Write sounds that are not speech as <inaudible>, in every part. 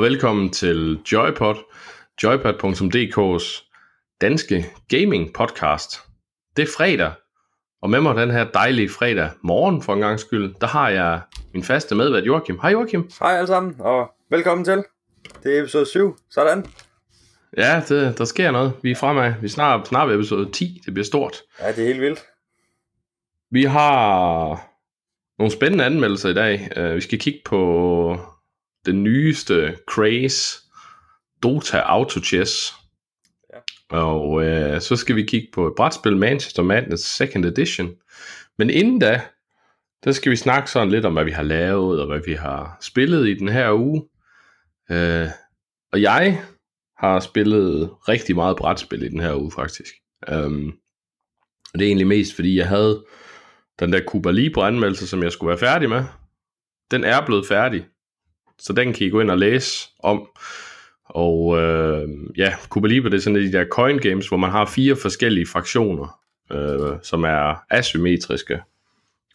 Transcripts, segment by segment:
Og velkommen til Joypod, joypod.dk's danske gaming podcast. Det er fredag, og med mig den her dejlige fredag morgen for en gang skyld, der har jeg min faste medvært Joachim. Hej Joachim. Hej alle sammen, og velkommen til. Det er episode 7, sådan. Ja, det, der sker noget. Vi er fremad. Vi er snart, snart ved episode 10. Det bliver stort. Ja, det er helt vildt. Vi har nogle spændende anmeldelser i dag. Uh, vi skal kigge på den nyeste craze, Dota Auto Chess. Ja. Og uh, så skal vi kigge på et brætspil Manchester Madness 2nd Edition. Men inden da, der skal vi snakke sådan lidt om, hvad vi har lavet, og hvad vi har spillet i den her uge. Uh, og jeg har spillet rigtig meget brætspil i den her uge, faktisk. Um, og det er egentlig mest, fordi jeg havde den der Cuba Libre anmeldelse, som jeg skulle være færdig med. Den er blevet færdig. Så den kan I gå ind og læse om. Og øh, ja, Cuba Libre, det er sådan et de der coin games, hvor man har fire forskellige fraktioner, øh, som er asymmetriske.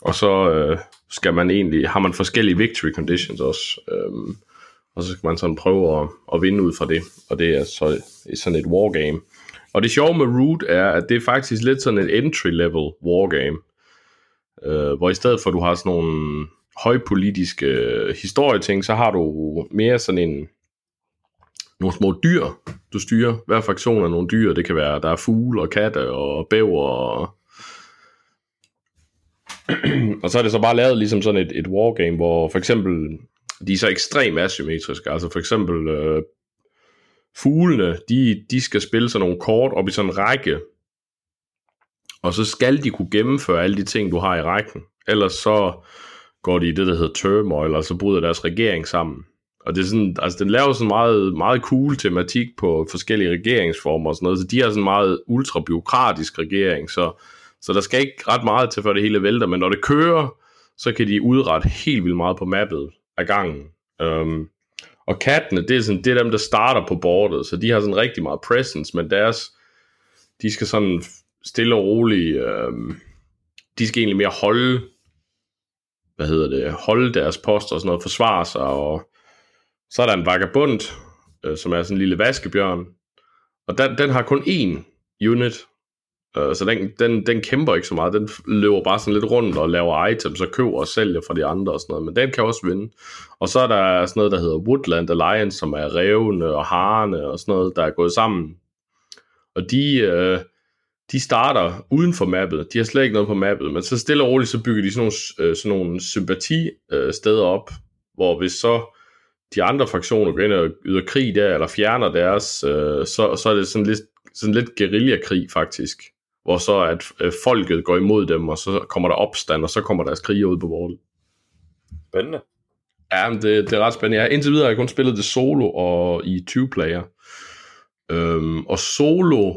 Og så øh, skal man egentlig, har man forskellige victory conditions også. Øh, og så skal man sådan prøve at, at vinde ud fra det. Og det er så sådan et wargame. Og det sjove med Root er, at det er faktisk lidt sådan et entry-level wargame. Øh, hvor i stedet for, at du har sådan nogle højpolitiske øh, historieting, så har du mere sådan en nogle små dyr, du styrer. Hver fraktion er nogle dyr. Det kan være, der er fugle og katte og bæver og... <clears throat> og så er det så bare lavet ligesom sådan et, et wargame, hvor for eksempel, de er så ekstremt asymmetriske. Altså for eksempel, øh, fuglene, de, de skal spille sådan nogle kort op i sådan en række, og så skal de kunne gennemføre alle de ting, du har i rækken. Ellers så går de i det, der hedder turmoil, og så bryder deres regering sammen. Og det er sådan, altså den laver sådan meget, meget cool tematik på forskellige regeringsformer og sådan noget, så de har sådan en meget ultrabiokratisk regering, så, så der skal ikke ret meget til, før det hele vælter, men når det kører, så kan de udrette helt vildt meget på mappet af gangen. Um, og kattene, det er, sådan, det er dem, der starter på bordet, så de har sådan rigtig meget presence, men deres, de skal sådan stille og roligt, øhm, de skal egentlig mere holde, hvad hedder det, holde deres post og sådan noget, forsvare sig, og så er der en vagabund, øh, som er sådan en lille vaskebjørn, og den, den har kun én unit, øh, så den, den, den kæmper ikke så meget, den løber bare sådan lidt rundt og laver items og køber og sælger fra de andre og sådan noget, men den kan også vinde. Og så er der sådan noget, der hedder Woodland Alliance, som er revne og harne og sådan noget, der er gået sammen. Og de, øh, de starter uden for mappet. De har slet ikke noget på mappet, men så stille og roligt, så bygger de sådan nogle, øh, sådan nogle sympati øh, steder op, hvor hvis så de andre fraktioner går ind og yder krig der, eller fjerner deres, øh, så, så er det sådan lidt, sådan lidt guerillakrig faktisk, hvor så at øh, folket går imod dem, og så kommer der opstand, og så kommer deres kriger ud på bordet. Spændende. Ja, men det, det er ret spændende. Jeg, indtil videre har jeg kun spillet det solo og i 20-player. Øhm, og solo,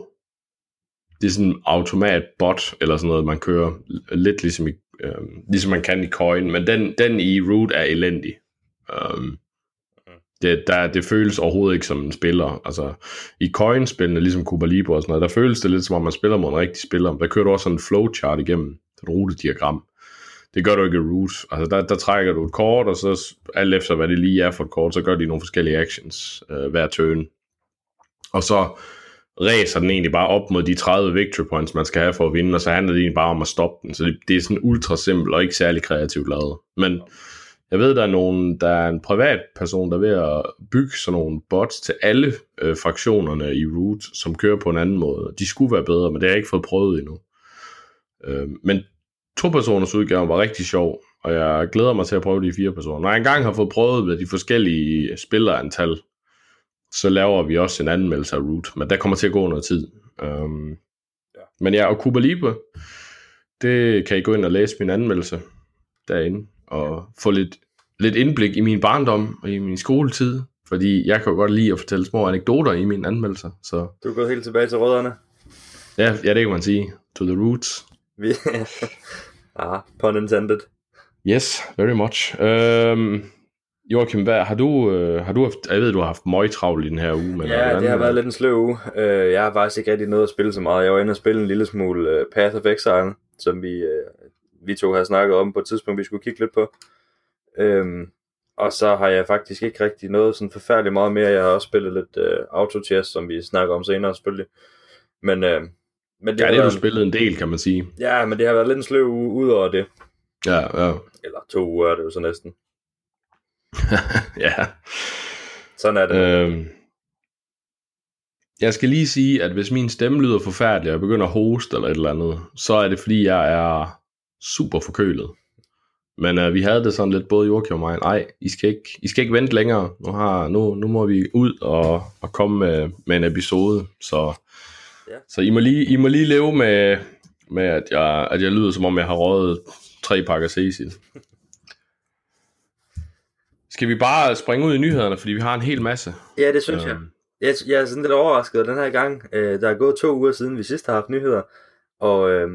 det er sådan en automat bot, eller sådan noget, man kører lidt ligesom, i, øh, ligesom man kan i Coin, men den, den i Root er elendig. Um, det, der, det føles overhovedet ikke som en spiller. Altså, i Coin-spillene, ligesom Cuba Libre og sådan noget, der føles det lidt som om, man spiller mod en rigtig spiller. Der kører du også sådan en flowchart igennem, et rutediagram. Det gør du ikke i Root. Altså, der, der trækker du et kort, og så alt efter, hvad det lige er for et kort, så gør de nogle forskellige actions øh, hver turn. Og så ræser den egentlig bare op mod de 30 victory points, man skal have for at vinde, og så handler det egentlig bare om at stoppe den. Så det, det er sådan ultra simpelt og ikke særlig kreativt lavet. Men jeg ved, der er, nogen, der er en privat person, der er ved at bygge sådan nogle bots til alle øh, fraktionerne i Root, som kører på en anden måde. De skulle være bedre, men det har jeg ikke fået prøvet endnu. Øh, men to personers udgave var rigtig sjov, og jeg glæder mig til at prøve de fire personer. Når jeg engang har fået prøvet med de forskellige spillerantal, så laver vi også en anmeldelse af Root, men der kommer til at gå noget tid. Um, ja. Men ja, og Cuba Libre, det kan I gå ind og læse min anmeldelse derinde, og få lidt, lidt indblik i min barndom og i min skoletid, fordi jeg kan jo godt lide at fortælle små anekdoter i mine anmeldelser. Så. Du er gået helt tilbage til rødderne. Ja, ja, det kan man sige. To the roots. Vi... <laughs> ah, pun intended. Yes, very much. Um, Joachim, hvad, har du, øh, har du haft, jeg ved, du har haft møg travlt i den her uge, men Ja, hvordan, det har været lidt en sløv uge. Uh, jeg har faktisk ikke rigtig noget at spille så meget. Jeg var inde og spille en lille smule uh, Path of Exile, som vi, uh, vi to har snakket om på et tidspunkt, vi skulle kigge lidt på. Um, og så har jeg faktisk ikke rigtig noget sådan forfærdeligt meget mere. Jeg har også spillet lidt øh, auto-chess, som vi snakker om senere selvfølgelig. Men, øh, men det ja, det har du spillet en del, kan man sige. Ja, men det har været lidt en sløv uge ud over det. Ja, ja. Eller to uger er det jo så næsten. <laughs> ja. Sådan er det. Øhm, jeg skal lige sige, at hvis min stemme lyder forfærdelig, og jeg begynder at hoste eller et eller andet, så er det fordi, jeg er super forkølet. Men uh, vi havde det sådan lidt, både Joachim og mig, nej, I skal ikke, I skal ikke vente længere. Nu, har, nu, nu må vi ud og, og komme med, med en episode. Så, ja. så I, må lige, I må lige leve med, med at, jeg, at jeg lyder, som om jeg har røget tre pakker Cecil. Skal vi bare springe ud i nyhederne, fordi vi har en hel masse? Ja, det synes øhm. jeg. jeg. Jeg er sådan lidt overrasket den her gang. Øh, der er gået to uger siden, vi sidst har haft nyheder. Og, øh,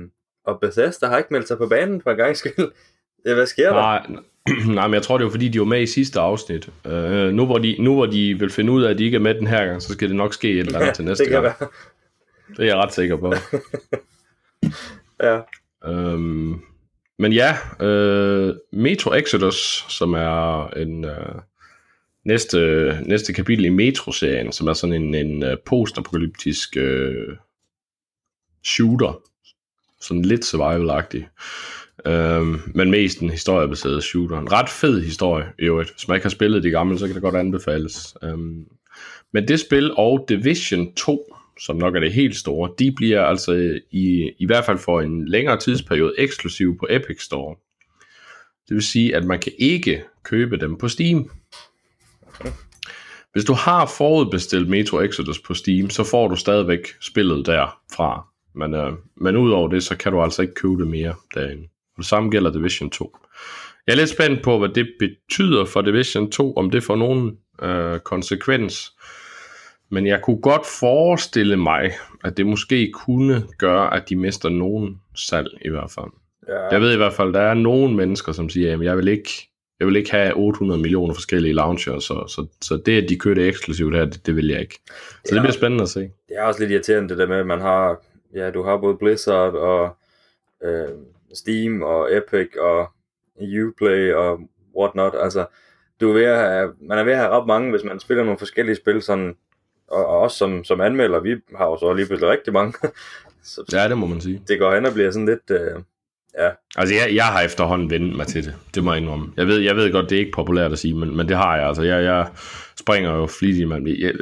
og Bethesda har ikke meldt sig på banen for en gang skyld. <laughs> Hvad sker nej, der? <clears throat> Nej, men jeg tror, det var fordi, de var med i sidste afsnit. Uh, nu, hvor de, nu hvor de vil finde ud af, at de ikke er med den her gang, så skal det nok ske et eller andet <laughs> ja, til næste det gang. Være. Det er jeg ret sikker på. <laughs> ja. Um, men ja, øh, Metro Exodus, som er en øh, næste, næste kapitel i Metro-serien, som er sådan en, en øh, postapokalyptisk øh, shooter. Sådan lidt survival-agtig. Øhm, men mest en historiebaseret shooter. En ret fed historie i øvrigt. Hvis man ikke har spillet de gamle, så kan det godt anbefales. Øhm, men det spil og Division 2, som nok er det helt store, de bliver altså i, i hvert fald for en længere tidsperiode eksklusiv på Epic Store. Det vil sige, at man kan ikke købe dem på Steam. Hvis du har forudbestilt Metro Exodus på Steam, så får du stadigvæk spillet derfra. Men, øh, men udover det, så kan du altså ikke købe det mere derinde. Og det samme gælder Division 2. Jeg er lidt spændt på, hvad det betyder for Division 2, om det får nogen øh, konsekvens. Men jeg kunne godt forestille mig, at det måske kunne gøre, at de mister nogen salg i hvert fald. Ja. Jeg ved i hvert fald, der er nogen mennesker, som siger, at jeg vil ikke, jeg vil ikke have 800 millioner forskellige launcher, så, så, så det, at de kører det eksklusivt her, det, det vil jeg ikke. Så ja. det bliver spændende at se. Det er også lidt irriterende det der med, at man har, ja, du har både Blizzard og øh, Steam og Epic og Uplay og whatnot. Altså, du er ved at have, man er ved at have ret mange, hvis man spiller nogle forskellige spil, sådan, og, og også som, som anmelder, vi har jo så lige pludselig rigtig mange. <laughs> så, ja, det må man sige. Det går hen og bliver sådan lidt, øh, ja. Altså, jeg, jeg har efterhånden vendt mig til det, det må jeg indrømme. Jeg ved, jeg ved godt, det er ikke populært at sige, men, men det har jeg. Altså, jeg, jeg springer jo flittigt, men jeg,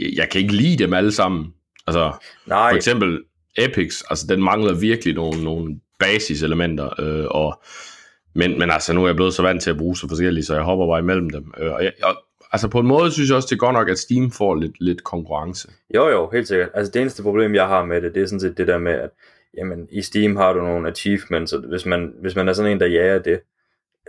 jeg, jeg kan ikke lide dem alle sammen. Altså, Nej. for eksempel Epics, altså den mangler virkelig nogle, nogle basiselementer, øh, og, men, men altså nu er jeg blevet så vant til at bruge så forskellige, så jeg hopper bare imellem dem. Øh, og jeg, og, altså på en måde synes jeg også, det er godt nok, at Steam får lidt, lidt konkurrence. Jo jo, helt sikkert. Altså det eneste problem, jeg har med det, det er sådan set det der med, at jamen, i Steam har du nogle achievements, og hvis man, hvis man er sådan en, der jager det,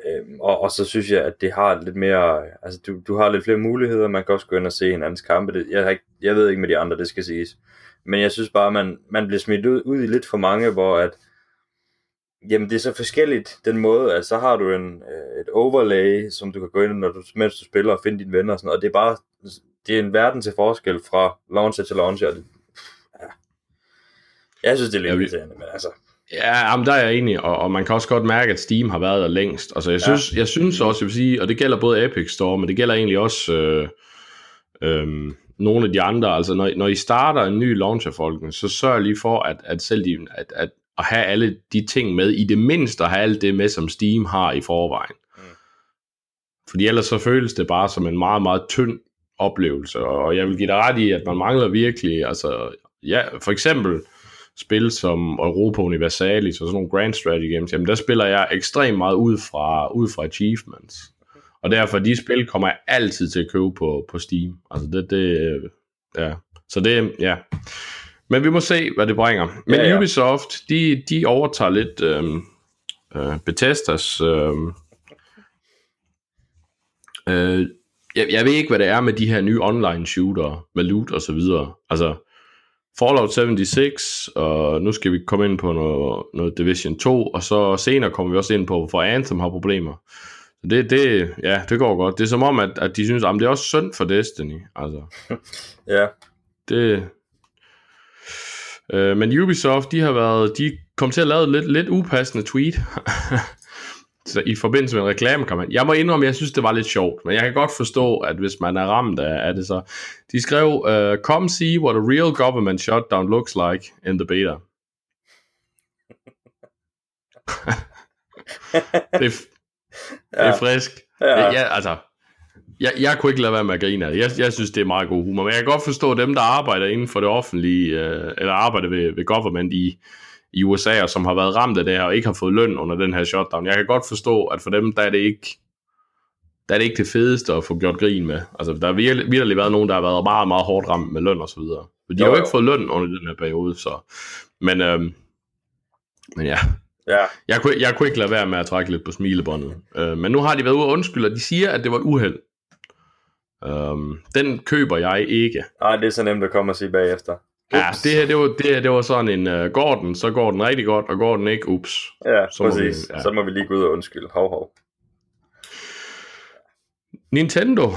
øh, og, og så synes jeg, at det har lidt mere, altså du, du har lidt flere muligheder, man kan også gå ind og se hinandens kampe. Det, jeg, har ikke, jeg ved ikke med de andre, det skal siges. Men jeg synes bare, man, man bliver smidt ud, ud i lidt for mange, hvor at, Jamen det er så forskelligt den måde, at så har du en, øh, et overlay, som du kan gå ind, når du, mens du spiller og finde dine venner og sådan noget, og det er bare, det er en verden til forskel fra launcher til launcher. Ja. Jeg synes, det er lidt irriterende, men altså. Ja, jamen, der er jeg enig, og, og man kan også godt mærke, at Steam har været der længst. Altså, jeg synes, ja. jeg synes også, jeg vil sige, og det gælder både Epic Store, men det gælder egentlig også øh, øh, nogle af de andre. Altså, når, når I starter en ny launcher, folkene, så sørg lige for, at, at selv de, at, at at have alle de ting med, i det mindste at have alt det med, som Steam har i forvejen. Mm. Fordi ellers så føles det bare som en meget, meget tynd oplevelse, og jeg vil give dig ret i, at man mangler virkelig, altså, ja, for eksempel spil som Europa Universalis og sådan nogle Grand Strategy Games, jamen der spiller jeg ekstremt meget ud fra, ud fra achievements. Og derfor, de spil kommer jeg altid til at købe på, på Steam. Altså det, det, ja. Så det, ja. Men vi må se, hvad det bringer. Men ja, ja. Ubisoft, de, de overtager lidt øh, øh, Bethesdas... Øh, øh, jeg, jeg ved ikke, hvad det er med de her nye online shooter, med loot og så videre. Altså, Fallout 76, og nu skal vi komme ind på noget, noget Division 2, og så senere kommer vi også ind på, hvorfor Anthem har problemer. Så det, det, ja, det går godt. Det er som om, at, at de synes, at det er også synd for Destiny. Altså, <laughs> ja. Det, Øh, men Ubisoft, de har været, de kom til at lave lidt, lidt upassende tweet <laughs> så i forbindelse med en reklamekampagne. Jeg må indrømme, jeg synes, det var lidt sjovt, men jeg kan godt forstå, at hvis man er ramt af, af det så. De skrev, uh, come see what a real government shutdown looks like in the beta. <laughs> det, er, det er frisk. Ja. Ja, altså, jeg, jeg kunne ikke lade være med at grine af det. Jeg, jeg synes, det er meget god humor. Men jeg kan godt forstå dem, der arbejder inden for det offentlige, øh, eller arbejder ved, ved government i, i USA, og som har været ramt af det her, og ikke har fået løn under den her shutdown. Jeg kan godt forstå, at for dem, der er det ikke, der er det ikke det fedeste at få gjort grin med. Altså, der har virkelig, virkelig været nogen, der har været meget, meget hårdt ramt med løn og så videre. For de Jo, har jo jo. ikke fået løn under den her periode, så... Men, øhm, men ja, Ja, jeg kunne, jeg kunne ikke lade være med at trække lidt på smilebåndet. Øh, men nu har de været ude og undskylde, og de siger, at det var et uheld. Um, den køber jeg ikke. Ej, det er så nemt at komme og sige bagefter. Ja, Ups. det her, det var, det her, det var sådan en, uh, går den, så går den rigtig godt, og går den ikke, ups. Ja, så må præcis. vi- ja. Så må vi lige gå ud og undskylde. Hov, hov. Nintendo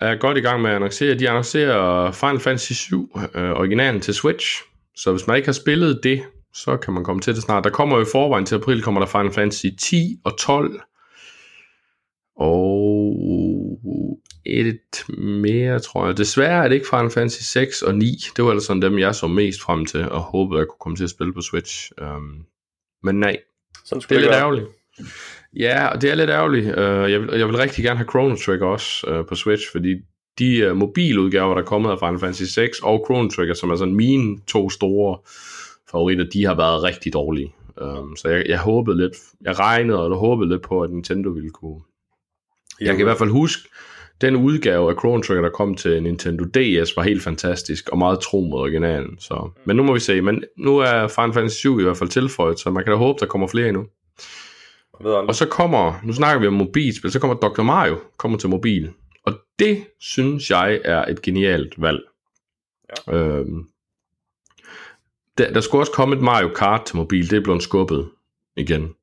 er godt i gang med at annoncere. De annoncerer Final Fantasy 7, øh, originalen til Switch. Så hvis man ikke har spillet det, så kan man komme til det snart. Der kommer jo i forvejen til april, kommer der Final Fantasy 10 og 12. Og et mere, tror jeg. Desværre er det ikke Final Fantasy 6 og 9. Det var altså sådan dem, jeg så mest frem til, og håbede, jeg kunne komme til at spille på Switch. Um, men nej, Sådan det er lidt ærgerligt. Ja, og det er lidt ærgerligt. Uh, jeg, vil, jeg vil rigtig gerne have Chrono Trigger også uh, på Switch, fordi de uh, mobiludgaver, der er kommet af Final Fantasy 6 og Chrono Trigger, som er sådan mine to store favoritter, de har været rigtig dårlige. Um, så jeg, jeg håbede lidt, jeg regnede og håbede lidt på, at Nintendo ville kunne. Jeg kan i hvert fald huske, den udgave af Chrono Trigger, der kom til Nintendo DS, var helt fantastisk og meget tro mod originalen. Så. Men nu må vi se. Men nu er Final Fantasy 7 i hvert fald tilføjet, så man kan da håbe, der kommer flere endnu. Og så kommer, nu snakker vi om mobilspil, så kommer Dr. Mario kommer til mobil. Og det synes jeg er et genialt valg. Ja. Øhm, der, der skulle også komme et Mario Kart til mobil, det er blevet skubbet igen.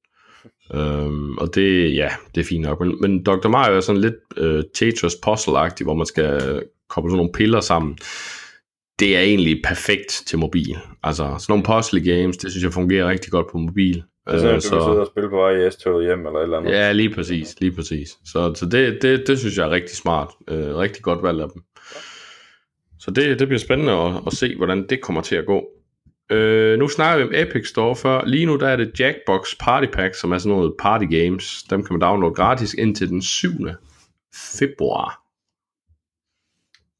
Øhm, og det, ja, det er fint nok. Men, men Dr. Mario er sådan lidt øh, Tetris puzzle-agtig, hvor man skal koble sådan nogle piller sammen. Det er egentlig perfekt til mobil. Altså, sådan nogle puzzle games, det synes jeg fungerer rigtig godt på mobil. Det er sådan, Øh, at du kan sidde og spille på vej i S-toget hjem, eller et eller andet. Ja, lige præcis, lige præcis. Så, så det, det, det synes jeg er rigtig smart. Øh, rigtig godt valg af dem. Så det, det bliver spændende at, at se, hvordan det kommer til at gå. Øh, nu snakker vi om Epic Store før. Lige nu der er det Jackbox Party Pack, som er sådan noget party games. Dem kan man downloade gratis indtil den 7. februar.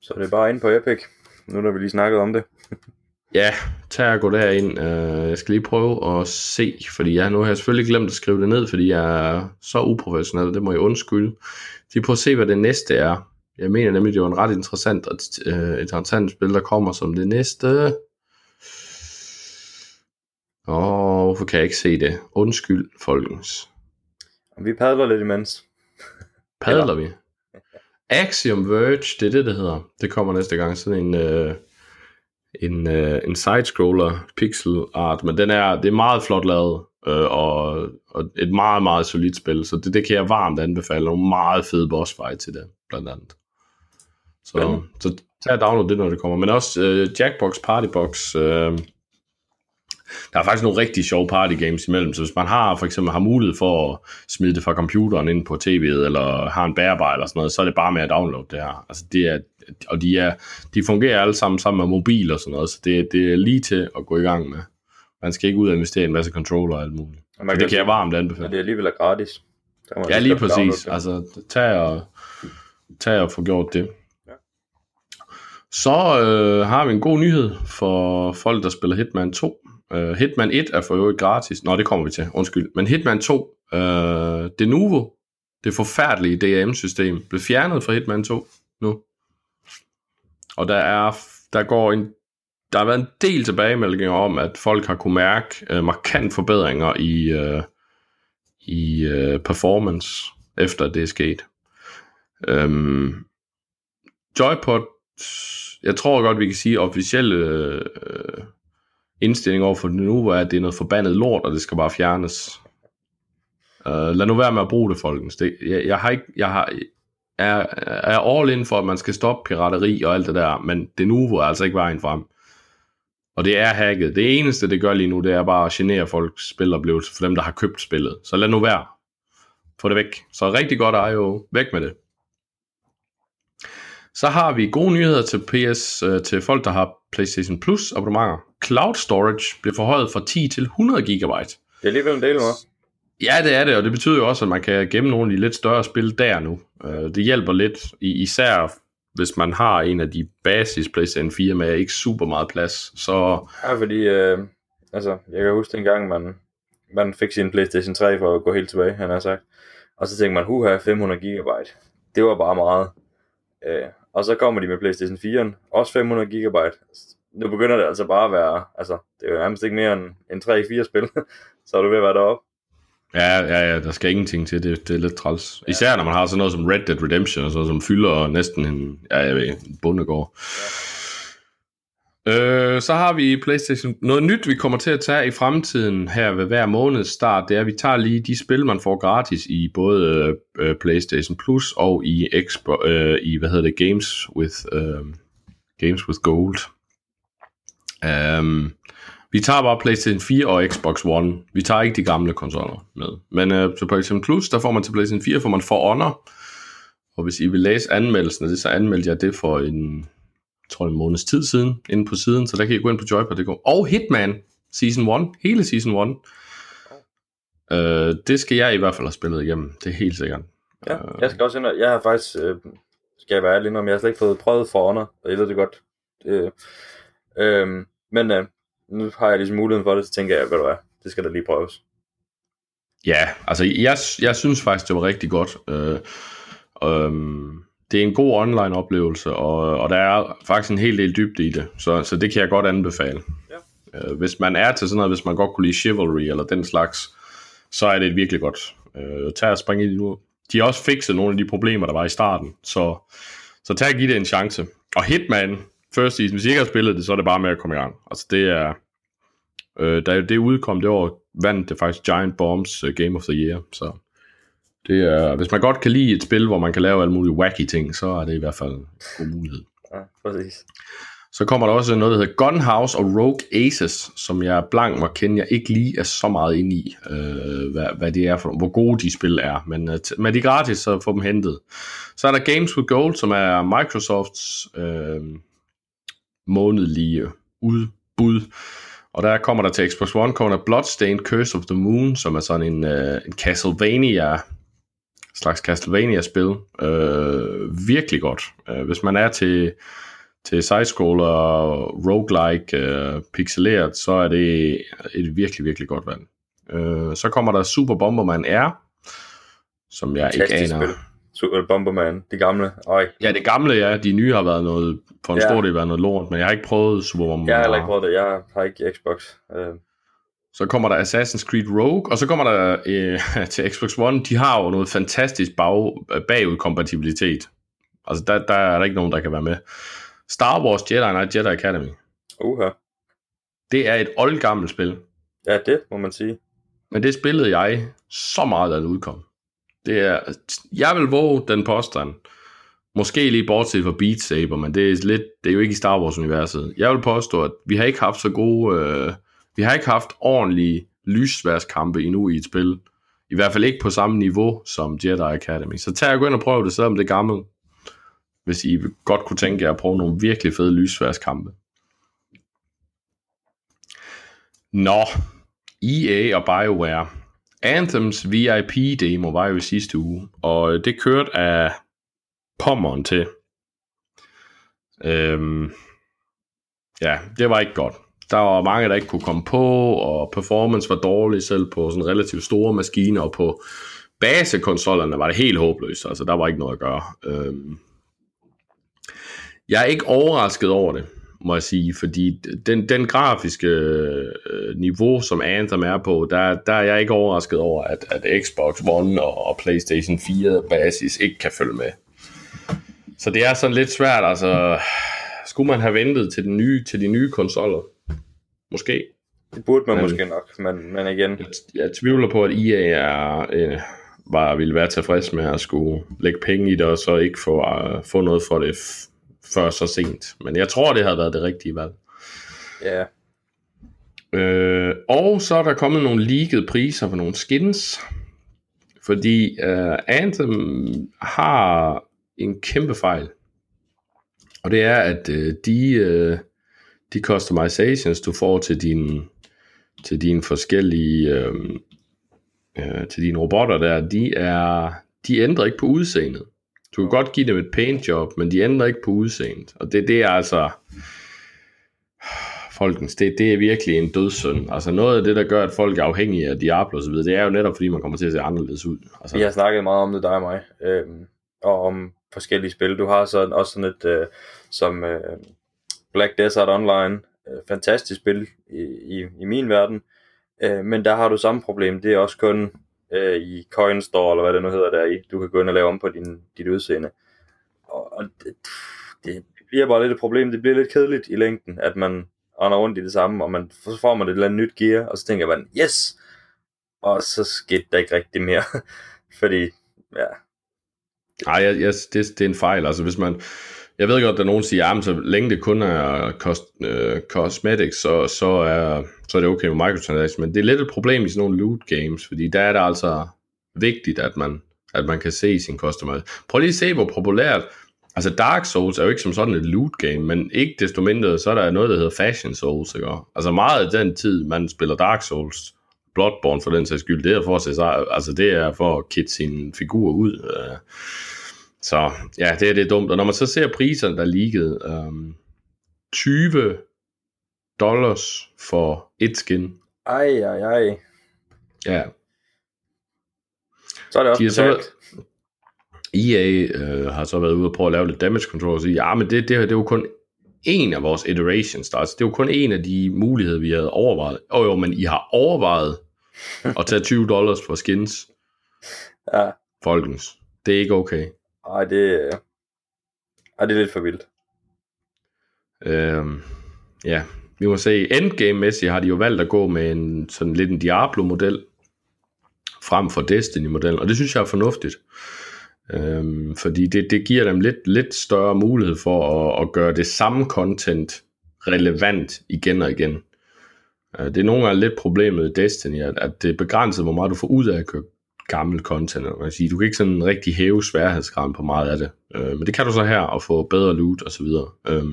Så det er bare ind på Epic, nu når vi lige snakket om det. <laughs> Ja, tag og gå derind. Øh, jeg skal lige prøve at se, fordi jeg nu har jeg selvfølgelig glemt at skrive det ned, fordi jeg er så uprofessionel, det må jeg undskylde. De prøver at se, hvad det næste er. Jeg mener nemlig, det var en ret interessant, øh, interessant spil, der kommer som det næste. Åh, hvorfor kan jeg ikke se det? Undskyld, folkens. Vi padler lidt imens. Padler vi? Axiom Verge, det er det, det hedder. Det kommer næste gang, sådan en, øh, en, øh, en side-scroller pixel art, men den er, det er meget flot lavet, øh, og, og et meget, meget solidt spil, så det, det kan jeg varmt anbefale. Nogle meget fede boss fight til det, blandt andet. Så, Spændende. så tag og download det, når det kommer. Men også øh, Jackbox Partybox, øh, der er faktisk nogle rigtig sjove party games imellem, så hvis man har for eksempel har mulighed for at smide det fra computeren ind på tv'et, eller har en bærbar eller sådan noget, så er det bare med at downloade det her. Altså det er, og de, er, de fungerer alle sammen sammen med mobil og sådan noget, så det, det er lige til at gå i gang med. Man skal ikke ud og investere i en masse controller og alt muligt. Og man Så det kan jeg varmt Og anbefale. det er alligevel er gratis. Kan man Ja, lige præcis. Altså, tag og, tag og få gjort det. Så øh, har vi en god nyhed for folk, der spiller Hitman 2. Uh, Hitman 1 er for øvrigt gratis. Nå, det kommer vi til. Undskyld. Men Hitman 2, uh, øh, det Nuvo, det forfærdelige DRM-system, blev fjernet fra Hitman 2 nu. Og der er, der går en, der har været en del tilbagemeldinger om, at folk har kunne mærke uh, markant forbedringer i, uh, i uh, performance, efter det er sket. Um, Joypod, jeg tror godt, vi kan sige, officielle Uh, indstilling over for det nu, er, at det er noget forbandet lort, og det skal bare fjernes. Uh, lad nu være med at bruge det, folkens. Det, jeg, jeg har ikke, jeg har, er, er all in for, at man skal stoppe pirateri og alt det der, men det nu er altså ikke vejen frem. Og det er hacket. Det eneste, det gør lige nu, det er bare at genere folks spiloplevelser for dem, der har købt spillet. Så lad nu være. Få det væk. Så rigtig godt IO. Væk med det. Så har vi gode nyheder til PS, øh, til folk, der har PlayStation Plus abonnementer. Cloud Storage bliver forhøjet fra 10 til 100 GB. Det er alligevel en del med. Ja, det er det, og det betyder jo også, at man kan gemme nogle af de lidt større spil der nu. Øh, det hjælper lidt, især hvis man har en af de basis PlayStation 4 med ikke super meget plads. Så... Ja, fordi øh, altså, jeg kan huske dengang, man, man fik sin PlayStation 3 for at gå helt tilbage, han har sagt. Og så tænkte man, huha, 500 GB. Det var bare meget. Øh, og så kommer de med PlayStation 4, også 500 GB. Nu begynder det altså bare at være, altså, det er jo nærmest ikke mere end, end 3-4 spil, <laughs> så er du ved at være deroppe. Ja, ja, ja, der skal ingenting til, det, det er lidt træls. Ja. Især når man har sådan noget som Red Dead Redemption, og sådan, som fylder næsten en, ja, jeg ved, en bundegård. Ja. Øh, så har vi PlayStation. Noget nyt, vi kommer til at tage i fremtiden her ved hver måneds start, det er, at vi tager lige de spil, man får gratis i både øh, PlayStation Plus og i, Expo, øh, i hvad hedder det, Games with, øh, Games with Gold. Um, vi tager bare PlayStation 4 og Xbox One. Vi tager ikke de gamle konsoller med. Men øh, til PlayStation Plus, der får man til PlayStation 4, får man For Honor. Og hvis I vil læse anmeldelsen af det, så anmeldte jeg det for en, tror en måneds tid siden, inde på siden, så der kan I gå ind på joypad.dk. Og Hitman Season 1, hele Season 1. Øh, det skal jeg i hvert fald have spillet igennem, det er helt sikkert. Ja, jeg skal også ind, jeg har faktisk, øh, skal jeg være ærlig om, jeg har slet ikke fået prøvet For Honor, og jeg ved det godt. Øh, øh, men øh, nu har jeg ligesom muligheden for det, så tænker jeg, ved du hvad, det skal da lige prøves. Ja, altså jeg, jeg synes faktisk, det var rigtig godt. Øh, øh, det er en god online oplevelse, og, og der er faktisk en hel del dybde i det, så, så det kan jeg godt anbefale. Ja. Øh, hvis man er til sådan noget, hvis man godt kunne lide Chivalry eller den slags, så er det et virkelig godt. Øh, tag og spring i det nu. De har også fikset nogle af de problemer, der var i starten, så, så tag og give det en chance. Og Hitman, first season, hvis I ikke har spillet det, så er det bare med at komme i gang. Altså det er, øh, da det udkom det år, vandt det faktisk Giant Bombs uh, Game of the Year, så det er, hvis man godt kan lide et spil, hvor man kan lave alle mulige wacky ting, så er det i hvert fald en god mulighed. Ja, præcis. Så kommer der også noget, der hedder Gunhouse og Rogue Aces, som jeg blank må kende, jeg ikke lige er så meget inde i, øh, hvad, hvad det er for, hvor gode de spil er. Men øh, med de gratis, så får dem hentet. Så er der Games with Gold, som er Microsofts øh, månedlige udbud. Og der kommer der til Xbox One, kommer der Bloodstained Curse of the Moon, som er sådan en, uh, en Castlevania, slags Castlevania-spil. Uh, virkelig godt. Uh, hvis man er til, til side-scroller, roguelike, uh, pixeleret, så er det et virkelig, virkelig godt valg. Uh, så kommer der Super Bomberman R, som jeg ikke aner. Spil. Super Bomberman, de gamle. Øj. Ja, det gamle, ja. De nye har været noget, for en ja. stor del været noget lort, men jeg har ikke prøvet Super Bomberman. Jeg har heller ikke prøvet det, jeg har ikke Xbox. Uh. Så kommer der Assassin's Creed Rogue, og så kommer der øh, <laughs> til Xbox One, de har jo noget fantastisk bag, bagudkompatibilitet. Altså der, der er der ikke nogen, der kan være med. Star Wars Jedi Knight Jedi Academy. Uha. Det er et oldgammelt spil. Ja, det må man sige. Men det spillede jeg så meget, da det udkom. Det er, jeg vil våge den påstand. Måske lige bortset fra Beat Saber, men det er, lidt, det er jo ikke i Star Wars-universet. Jeg vil påstå, at vi har ikke haft så gode... Øh, vi har ikke haft ordentlige lysværskampe endnu i et spil. I hvert fald ikke på samme niveau som Jedi Academy. Så tag og gå ind og prøv det, selvom det er gammelt. Hvis I godt kunne tænke jer at prøve nogle virkelig fede lysværskampe. Nå, EA og BioWare. Anthems VIP-demo var jo i sidste uge, og det kørte af pommeren til. Øhm, ja, det var ikke godt. Der var mange, der ikke kunne komme på, og performance var dårlig selv på sådan relativt store maskiner, og på basekonsollerne var det helt håbløst. Altså, der var ikke noget at gøre. Øhm, jeg er ikke overrasket over det må jeg sige, fordi den, den grafiske øh, niveau, som Anthem er på, der, der er jeg ikke overrasket over, at, at Xbox One og, og PlayStation 4 basis ikke kan følge med. Så det er sådan lidt svært, altså, skulle man have ventet til, den nye, til de nye konsoller? Måske. Det burde man men, måske nok, men, men igen. Jeg, jeg tvivler på, at EA er, øh, var, ville være tilfreds med at skulle lægge penge i det, og så ikke få, uh, få noget for det før så sent. Men jeg tror, det havde været det rigtige valg. Ja. Øh, og så er der kommet nogle leakede priser for nogle skins. Fordi uh, Anthem har en kæmpe fejl. Og det er, at uh, de, uh, de customizations, du får til dine, til dine forskellige øh, øh, til dine robotter der, de er de ændrer ikke på udseendet. Du kan godt give dem et paint job, men de ændrer ikke på udseendet. Og det, det er altså folkens, det, det er virkelig en dødssynd. Altså noget af det, der gør, at folk er afhængige af Diablo osv., det er jo netop, fordi man kommer til at se anderledes ud. Altså, Vi har snakket meget om det, dig og mig, øh, og om forskellige spil. Du har sådan, også sådan et, øh, som øh, Black Desert Online, øh, fantastisk spil i, i, i min verden, øh, men der har du samme problem. Det er også kun øh, i Coin Store, eller hvad det nu hedder der i. Du kan gå ind og lave om på din, dit udseende. Og, og det, det bliver bare lidt et problem. Det bliver lidt kedeligt i længden, at man render rundt i det samme, og man, så får man et eller andet nyt gear, og så tænker man, yes! Og så skete der ikke rigtig mere. <laughs> Fordi, ja. Nej, jeg, jeg, det, det er en fejl. Altså hvis man, jeg ved godt, at der nogen siger, at så længe det kun er kost, øh, cosmetics, så, så, er, så er det okay med microtransactions, men det er lidt et problem i sådan nogle loot games, fordi der er det altså vigtigt, at man, at man kan se sin customer. Prøv lige at se, hvor populært, altså Dark Souls er jo ikke som sådan et loot game, men ikke desto mindre, så er der noget, der hedder Fashion Souls, ikke? Altså meget af den tid, man spiller Dark Souls, Bloodborne for den sags skyld, det er for at se sig, altså det er for at kitte sin figur ud. Øh. Så ja, det er det er dumt. Og når man så ser priserne, der ligget, um, 20 dollars for et skin. Ej, ej, ej. Ja. Så er det også De har så EA øh, har så været ude og prøve at lave lidt damage control og sige, ja, men det, det, her, det er jo kun en af vores iterations. Der. Altså, det er jo kun en af de muligheder, vi havde overvejet. Og jo, men I har overvejet at tage 20 dollars for skins, Ja, folkens. Det er ikke okay ej, det, øh, ej, det er lidt for vildt. Øhm, ja, vi må se. Endgame-mæssigt har de jo valgt at gå med en sådan lidt en Diablo-model frem for Destiny-modellen, og det synes jeg er fornuftigt. Øhm, fordi det, det giver dem lidt, lidt større mulighed for at, at gøre det samme content relevant igen og igen. Øh, Det er nogle gange lidt problemet i Destiny, at, at det er begrænset, hvor meget du får ud af at købe gammel content. Man kan sige, du kan ikke sådan rigtig hæve sværhedsgraden på meget af det. Øh, men det kan du så her, og få bedre loot og så videre. Øh,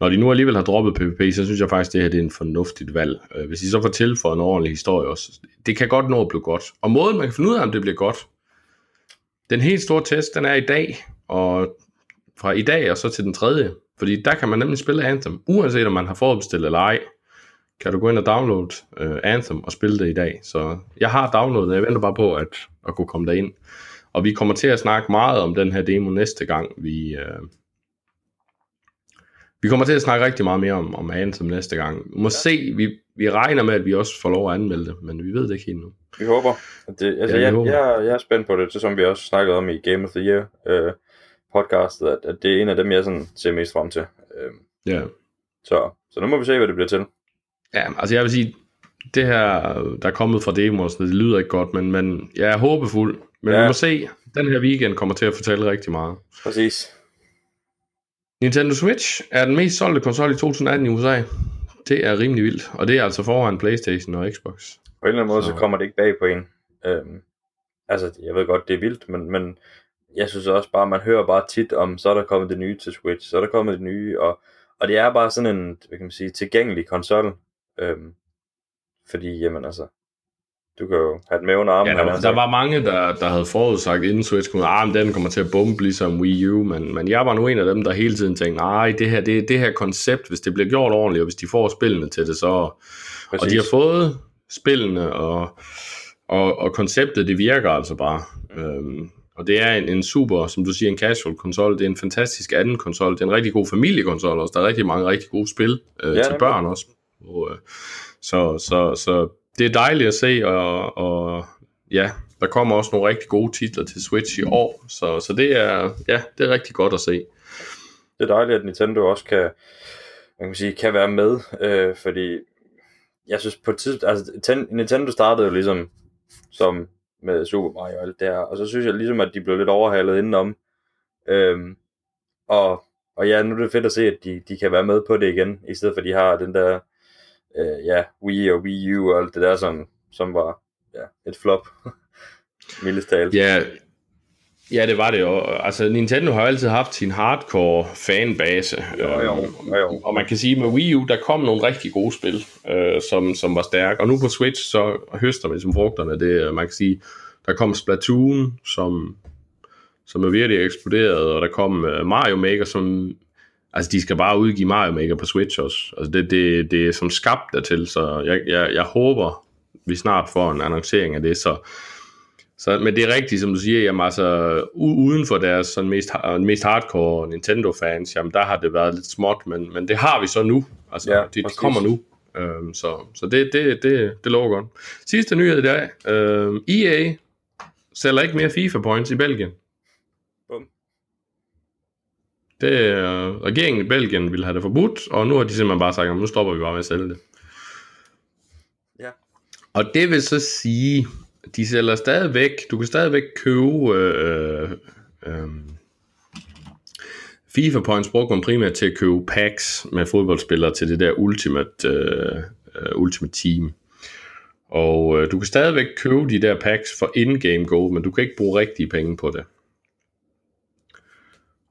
når de nu alligevel har droppet PvP, så synes jeg faktisk, det her det er en fornuftigt valg. Øh, hvis de så får tilføjet en ordentlig historie også, det kan godt nå at blive godt. Og måden, man kan finde ud af, om det bliver godt, den helt store test, den er i dag, og fra i dag og så til den tredje. Fordi der kan man nemlig spille Anthem, uanset om man har forudbestilt eller ej, kan du gå ind og downloade uh, Anthem og spille det i dag. Så jeg har downloadet, jeg venter bare på at, at kunne komme derind. Og vi kommer til at snakke meget om den her demo næste gang, vi... Uh, vi kommer til at snakke rigtig meget mere om, om Anthem næste gang. Vi må se, vi, vi regner med, at vi også får lov at anmelde det, men vi ved det ikke helt nu. Vi håber. Det, altså, Ja, vi jeg, håber. jeg, jeg er spændt på det, så som vi også snakkede om i Game of the Year øh, podcastet, at, at det er en af dem, jeg sådan ser mest frem til. Øh, Ja. så, så nu må vi se, hvad det bliver til. Ja, altså jeg vil sige, det her, der er kommet fra demoen, det lyder ikke godt, men, men jeg er håbefuld. Men ja. Vi må se, den her weekend kommer til at fortælle rigtig meget. Præcis. Nintendo Switch er den mest solgte konsol i 2018 i USA. Det er rimelig vildt, og det er altså foran Playstation og Xbox. På en eller anden måde, så, Så- så kommer det ikke bag på en. Øhm, altså, jeg ved godt, det er vildt, men, men jeg synes også bare, man hører bare tit om, så er der kommet det nye til Switch, så er der kommet det nye, og, og det er bare sådan en, hvad kan man sige, tilgængelig konsol. Øhm, fordi, jamen altså, du kan jo have den med under armen. Ja, der, har der var mange, der, der havde forudsagt inden Switch, at ah, den kommer til at bombe ligesom Wii U, men, men jeg var nu en af dem, der hele tiden tænkte, nej, det her, det, det her koncept, hvis det bliver gjort ordentligt, og hvis de får spillene til det, så, Og Præcis. de har fået spillene, og, og, og konceptet, det virker altså bare. Øhm, og det er en, en super, som du siger, en casual konsol. Det er en fantastisk anden konsol. Det er en rigtig god familiekonsol også. Der er rigtig mange rigtig gode spil øh, Ja, til børn også. Og, øh, så, så, så det er dejligt at se, og, og ja, der kommer også nogle rigtig gode titler til Switch i år. Så, så det er, ja, det er rigtig godt at se. det er dejligt, at Nintendo også kan, man kan, sige, kan være med, øh, fordi jeg synes på et tidspunkt, altså Ten- Nintendo startede jo ligesom som med Super Mario og alt det her, og så synes jeg ligesom, at de blev lidt overhalet indenom, øhm, og, og ja, nu er det fedt at se, at de, de kan være med på det igen, i stedet for at de har den der, øh, ja, Wii og Wii U og alt det der, som, som var ja, et flop. <laughs> mildest talt. Ja, ja, det var det jo. Altså, Nintendo har altid haft sin hardcore fanbase. Jo, jo, øhm, jo, jo. Og man kan sige, at med Wii U, der kom nogle rigtig gode spil, øh, som, som var stærke. Og nu på Switch, så høster vi som frugterne. Det, øh, man kan sige, der kom Splatoon, som, som er virkelig eksploderet, og der kom øh, Mario Maker, som... Altså, de skal bare udgive Mario Maker på Switch også. Altså, det, det, det er som skabt dertil, så jeg, jeg, jeg håber, vi snart får en annoncering af det, så så, men det er rigtigt, som du siger, jamen altså, uden for deres sådan mest, mest hardcore Nintendo-fans, jamen der har det været lidt småt, men, men det har vi så nu. Altså, Ja, det, det kommer nu. Øhm, så så det, det, det, det lover godt. Sidste nyhed i dag. Øhm, EA sælger ikke mere FIFA points i Belgien. Bum. Det, øh, regeringen i Belgien ville have det forbudt, og nu har de simpelthen bare sagt, nu stopper vi bare med at sælge det. Ja. Og det vil så sige, de sælger stadigvæk, du kan stadigvæk købe øh, øh, FIFA Points bruger man primært til at købe packs med fodboldspillere til det der Ultimate, øh, Ultimate Team. Og øh, du kan stadigvæk købe de der packs for in-game gold, men du kan ikke bruge rigtige penge på det.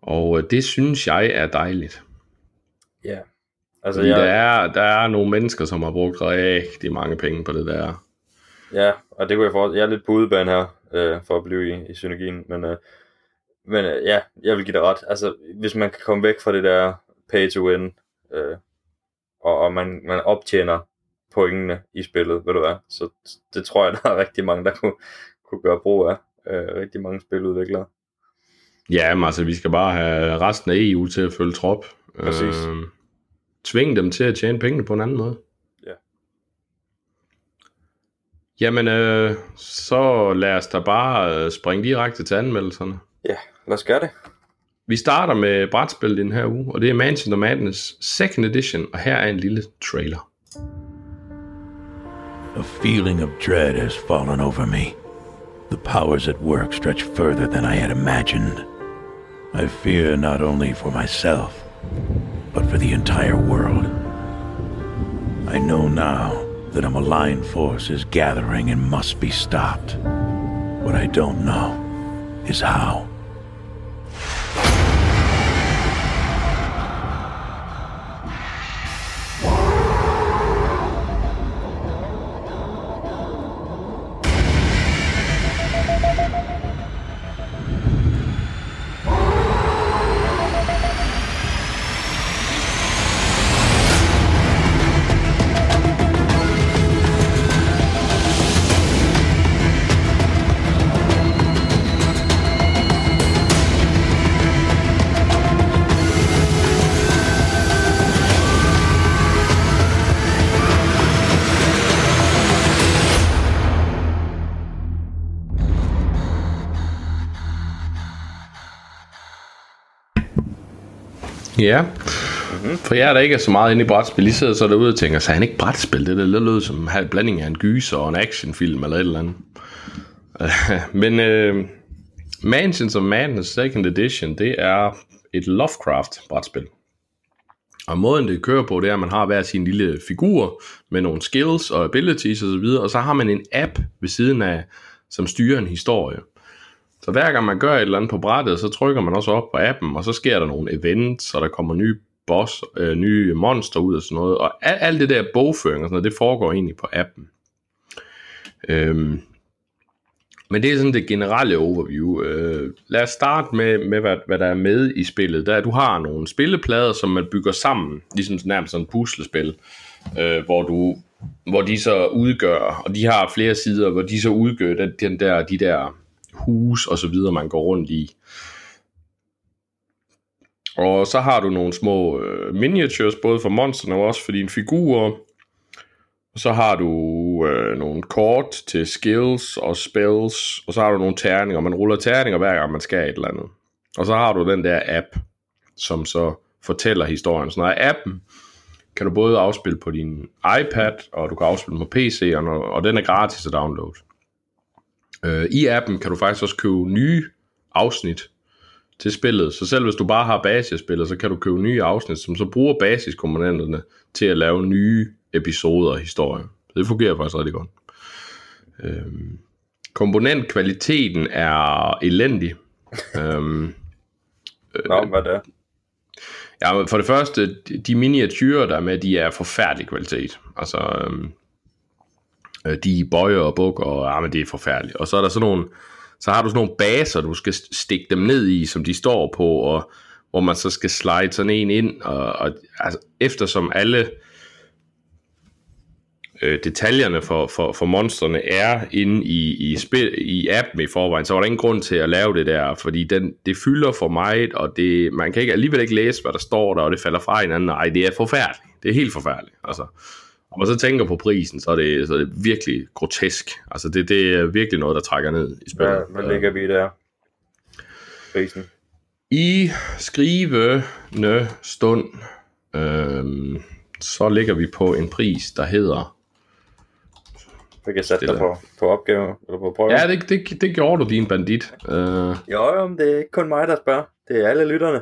Og øh, det synes jeg er dejligt. Ja. Altså, Fordi jeg, der, er, der er nogle mennesker, som har brugt rigtig mange penge på det der. Ja, og det kunne jeg få. Jeg er lidt på udebane her, øh, for at blive i, i synergien, men, øh, men øh, ja, jeg vil give dig ret. Altså, hvis man kan komme væk fra det der pay to win, øh, og, og man, man optjener pointene i spillet, ved du hvad, så det tror jeg, der er rigtig mange, der kunne, kunne gøre brug af. Øh, rigtig mange spiludviklere. Ja, men altså, vi skal bare have resten af EU til at følge trop. Præcis. Øh, tvinge dem til at tjene pengene på en anden måde. Ja. Jamen, øh, så lad os da bare øh, springe direkte til anmeldelserne. Ja, lad os gøre det. Vi starter med brætspil den her uge, og det er Mansion of Madness 2nd Edition, og her er en lille trailer. A feeling of dread has fallen over me. The powers at work stretch further than I had imagined. I fear not only for myself, but for the entire world. I know now that a malign force is gathering and must be stopped. What I don't know is how. Ja, mm-hmm. for jeg der ikke er så meget inde i brætspil, Lige sidder så derude og tænker, så er han ikke brætspil? Det der lidt lød som en blanding af en gyser og en actionfilm eller et eller andet. <laughs> Men uh, Mansions of Madness Second Edition, det er et Lovecraft-brætspil. Og måden det kører på, det er, at man har hver sin lille figur med nogle skills og abilities osv., og, videre, og så har man en app ved siden af, som styrer en historie. Så hver gang man gør et eller andet på brættet, så trykker man også op på appen, og så sker der nogle events, og der kommer nye boss, øh, nye monster ud og sådan noget. Og alt, alt det der bogføring og sådan noget, det foregår egentlig på appen. Øhm, men det er sådan det generelle overview. Øh, lad os starte med, med hvad, hvad der er med i spillet. Der, du har nogle spilleplader, som man bygger sammen, ligesom nærmest sådan et puslespil, øh, hvor, du, hvor de så udgør, og de har flere sider, hvor de så udgør den, den der, de der hus og så videre, man går rundt i. Og så har du nogle små øh, miniatures, både for monsterne og også for dine figurer. Og så har du øh, nogle kort til skills og spells, og så har du nogle terninger. Man ruller terninger hver gang man skal et eller andet. Og så har du den der app, som så fortæller historien. Så når appen kan du både afspille på din iPad, og du kan afspille på PC'erne, og den er gratis at downloade. Øh, I appen kan du faktisk også købe nye afsnit til spillet. Så selv hvis du bare har basisspillet, så kan du købe nye afsnit, som så bruger basiskomponenterne til at lave nye episoder og historier. Så det fungerer faktisk rigtig godt. Øhm, komponentkvaliteten er elendig. <laughs> øhm, Nå, hvad det? Ja, for det første, de miniatyrer, der er med, de er forfærdelig kvalitet. Altså, øhm, øh, de bøjer og bukker, og ja, men det er forfærdeligt. Og så er der sådan nogle, så har du sådan nogle baser, du skal stikke dem ned i, som de står på, og hvor man så skal slide sådan en ind, og, og altså, eftersom alle øh, detaljerne for, for, for monsterne er inde i, i, spil, i appen i forvejen, så var der ingen grund til at lave det der, fordi den, det fylder for meget, og det, man kan ikke, alligevel ikke læse, hvad der står der, og det falder fra hinanden. Nej, det er forfærdeligt. Det er helt forfærdeligt. Altså, og man så tænker på prisen, så er det, så er det virkelig grotesk. Altså, det, det er virkelig noget, der trækker ned i spillet. Hvad, hvad ligger vi der? Prisen? I skrivende stund, øhm, så ligger vi på en pris, der hedder Vi kan sætte Det dig på, på opgave, eller på prøve. Ja, det, det, det gjorde du, din bandit. Uh, Jo, jo, men det er ikke kun mig, der spørger. Det er alle lytterne.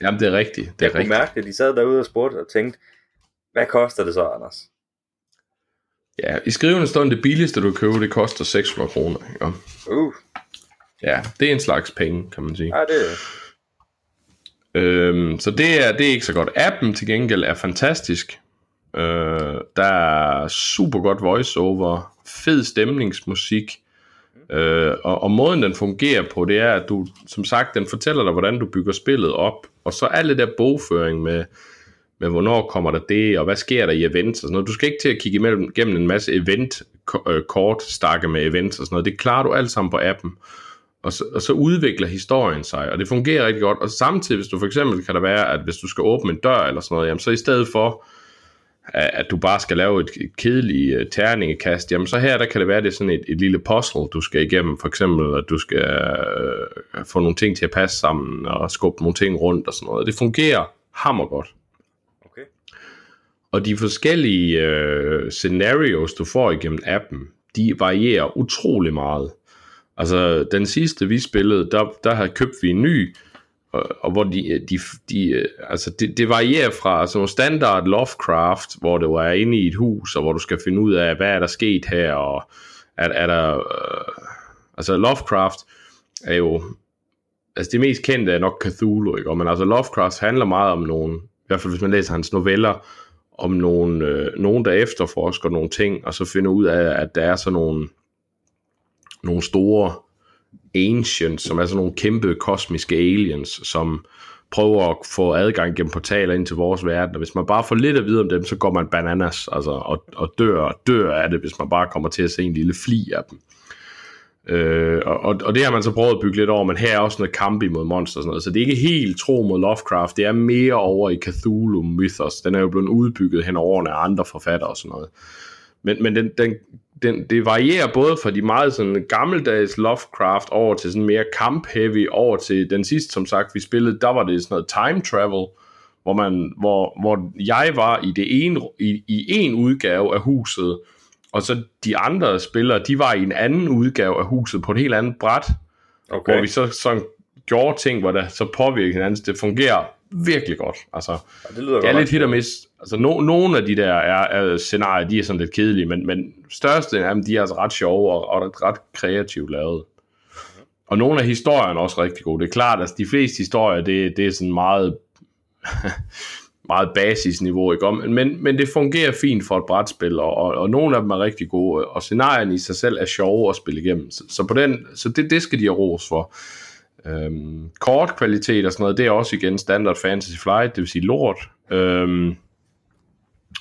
jamen, det er rigtigt. Det Jeg er kunne rigtigt. mærke det. De sad derude og spurgte og tænkte, hvad koster det så, Anders? Ja, i skrivende stund, det billigste, du kan købe, det koster 600 kroner. Ja. Uh, ja, det er en slags penge, kan man sige. ja, det Øhm, så det er, det er ikke så godt. Appen til gengæld er fantastisk. Øh, der er super godt voiceover, fed stemningsmusik, øh, og, og måden den fungerer på, det er, at du, som sagt, den fortæller dig, hvordan du bygger spillet op, og så al det der bogføring med, men hvornår kommer der det, og hvad sker der i events og sådan noget. Du skal ikke til at kigge imellem, gennem en masse event-kort, øh, stakke med events og sådan noget. Det klarer du alt sammen på appen og så, og så udvikler historien sig, og det fungerer rigtig godt. Og samtidig, hvis du for eksempel kan der være, at hvis du skal åbne en dør eller sådan noget, jamen så i stedet for, at, du bare skal lave et, et kedeligt øh, terningekast, jamen så her, der kan det være, det er sådan et, et lille puzzle, du skal igennem. For eksempel, at du skal øh, få nogle ting til at passe sammen, og skubbe nogle ting rundt og sådan noget. Det fungerer hammer godt. Og de forskellige øh, scenarios, du får igennem appen, de varierer utrolig meget. Altså, den sidste, vi spillede, der, der havde købt vi en ny, og, og hvor de, de, de øh, altså det, det varierer fra sådan standard Lovecraft, hvor du er inde i et hus, og hvor du skal finde ud af, hvad er der sket her, og er, er der, øh, altså Lovecraft er jo, altså det mest kendte er nok Cthulhu, ikke? Og, men altså Lovecraft handler meget om nogle, i hvert fald hvis man læser hans noveller, om nogle, øh, nogen, der efterforsker nogle ting, og så finder ud af, at der er sådan nogle, nogle store ancients, som er sådan nogle kæmpe kosmiske aliens, som prøver at få adgang gennem portaler ind til vores verden, og hvis man bare får lidt at vide om dem, så går man bananas, altså, og, og dør, dør af det, hvis man bare kommer til at se en lille fli af dem. Øh, og, og, det har man så prøvet at bygge lidt over, men her er også noget kamp imod monster og sådan noget, så det er ikke helt tro mod Lovecraft, det er mere over i Cthulhu Mythos, den er jo blevet udbygget hen over årene af andre forfattere og sådan noget. Men, men den, den, den, det varierer både fra de meget sådan gammeldags Lovecraft over til sådan mere camp-heavy, over til den sidste, som sagt, vi spillede, der var det sådan noget time travel, hvor, man, hvor, hvor jeg var i, det ene, i, i en udgave af huset, og så de andre spillere, de var i en anden udgave af huset på et helt andet bræt, okay. Hvor vi så sådan gjorde ting, hvor der så påvirkede hinanden. Det fungerer virkelig godt. Altså, Ja, det lyder det er godt. lidt hit og miss. Altså, no, nogle af de der er, er scenarier, de er sådan lidt kedelige, men, men største af dem, de er altså ret sjove og, og ret kreativt lavet. Og nogle af historierne er også rigtig gode. Det er klart, at altså, de fleste historier, det, det er sådan meget, meget basisniveau, ikke? om? Men, men det fungerer fint for et brætspil, og, og, og nogle af dem er rigtig gode, og scenarierne i sig selv er sjove at spille igennem. Så, så, på den, så det, det skal de have ros for. Øhm, kortkvalitet og sådan noget, det er også igen standard Fantasy Flight, det vil sige lort. Øhm,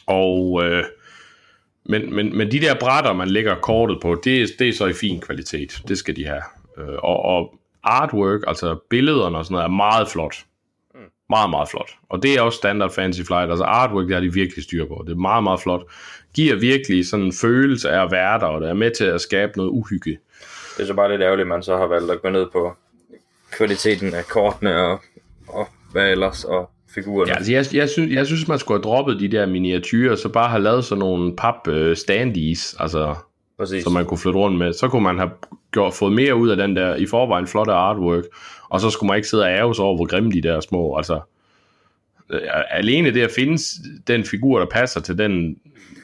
og øh, men, men, men de der brætter, man lægger kortet på, det, det er så i fin kvalitet. Det skal de have. Øh, og, og artwork, altså billederne og sådan noget, er meget flot. Meget, meget flot. Og det er også standard Fantasy Flight. Altså artwork, det har de virkelig styr på. Det er meget, meget flot. Giver virkelig sådan en følelse af at være der, og det er med til at skabe noget uhygge. Det er så bare lidt ærgerligt, at man så har valgt at gå ned på kvaliteten af kortene og, og hvad ellers, og figurerne. Ja, altså jeg, jeg, synes, jeg synes, man skulle have droppet de der miniatyrer, så bare have lavet sådan nogle pap øh, standees, altså, Præcis. som man kunne flytte rundt med. Så kunne man have gjort, fået mere ud af den der i forvejen flotte artwork, og så skulle man ikke sidde og ærge sig over, hvor grimme de der små, altså, Øh, alene det at finde den figur, der passer til den...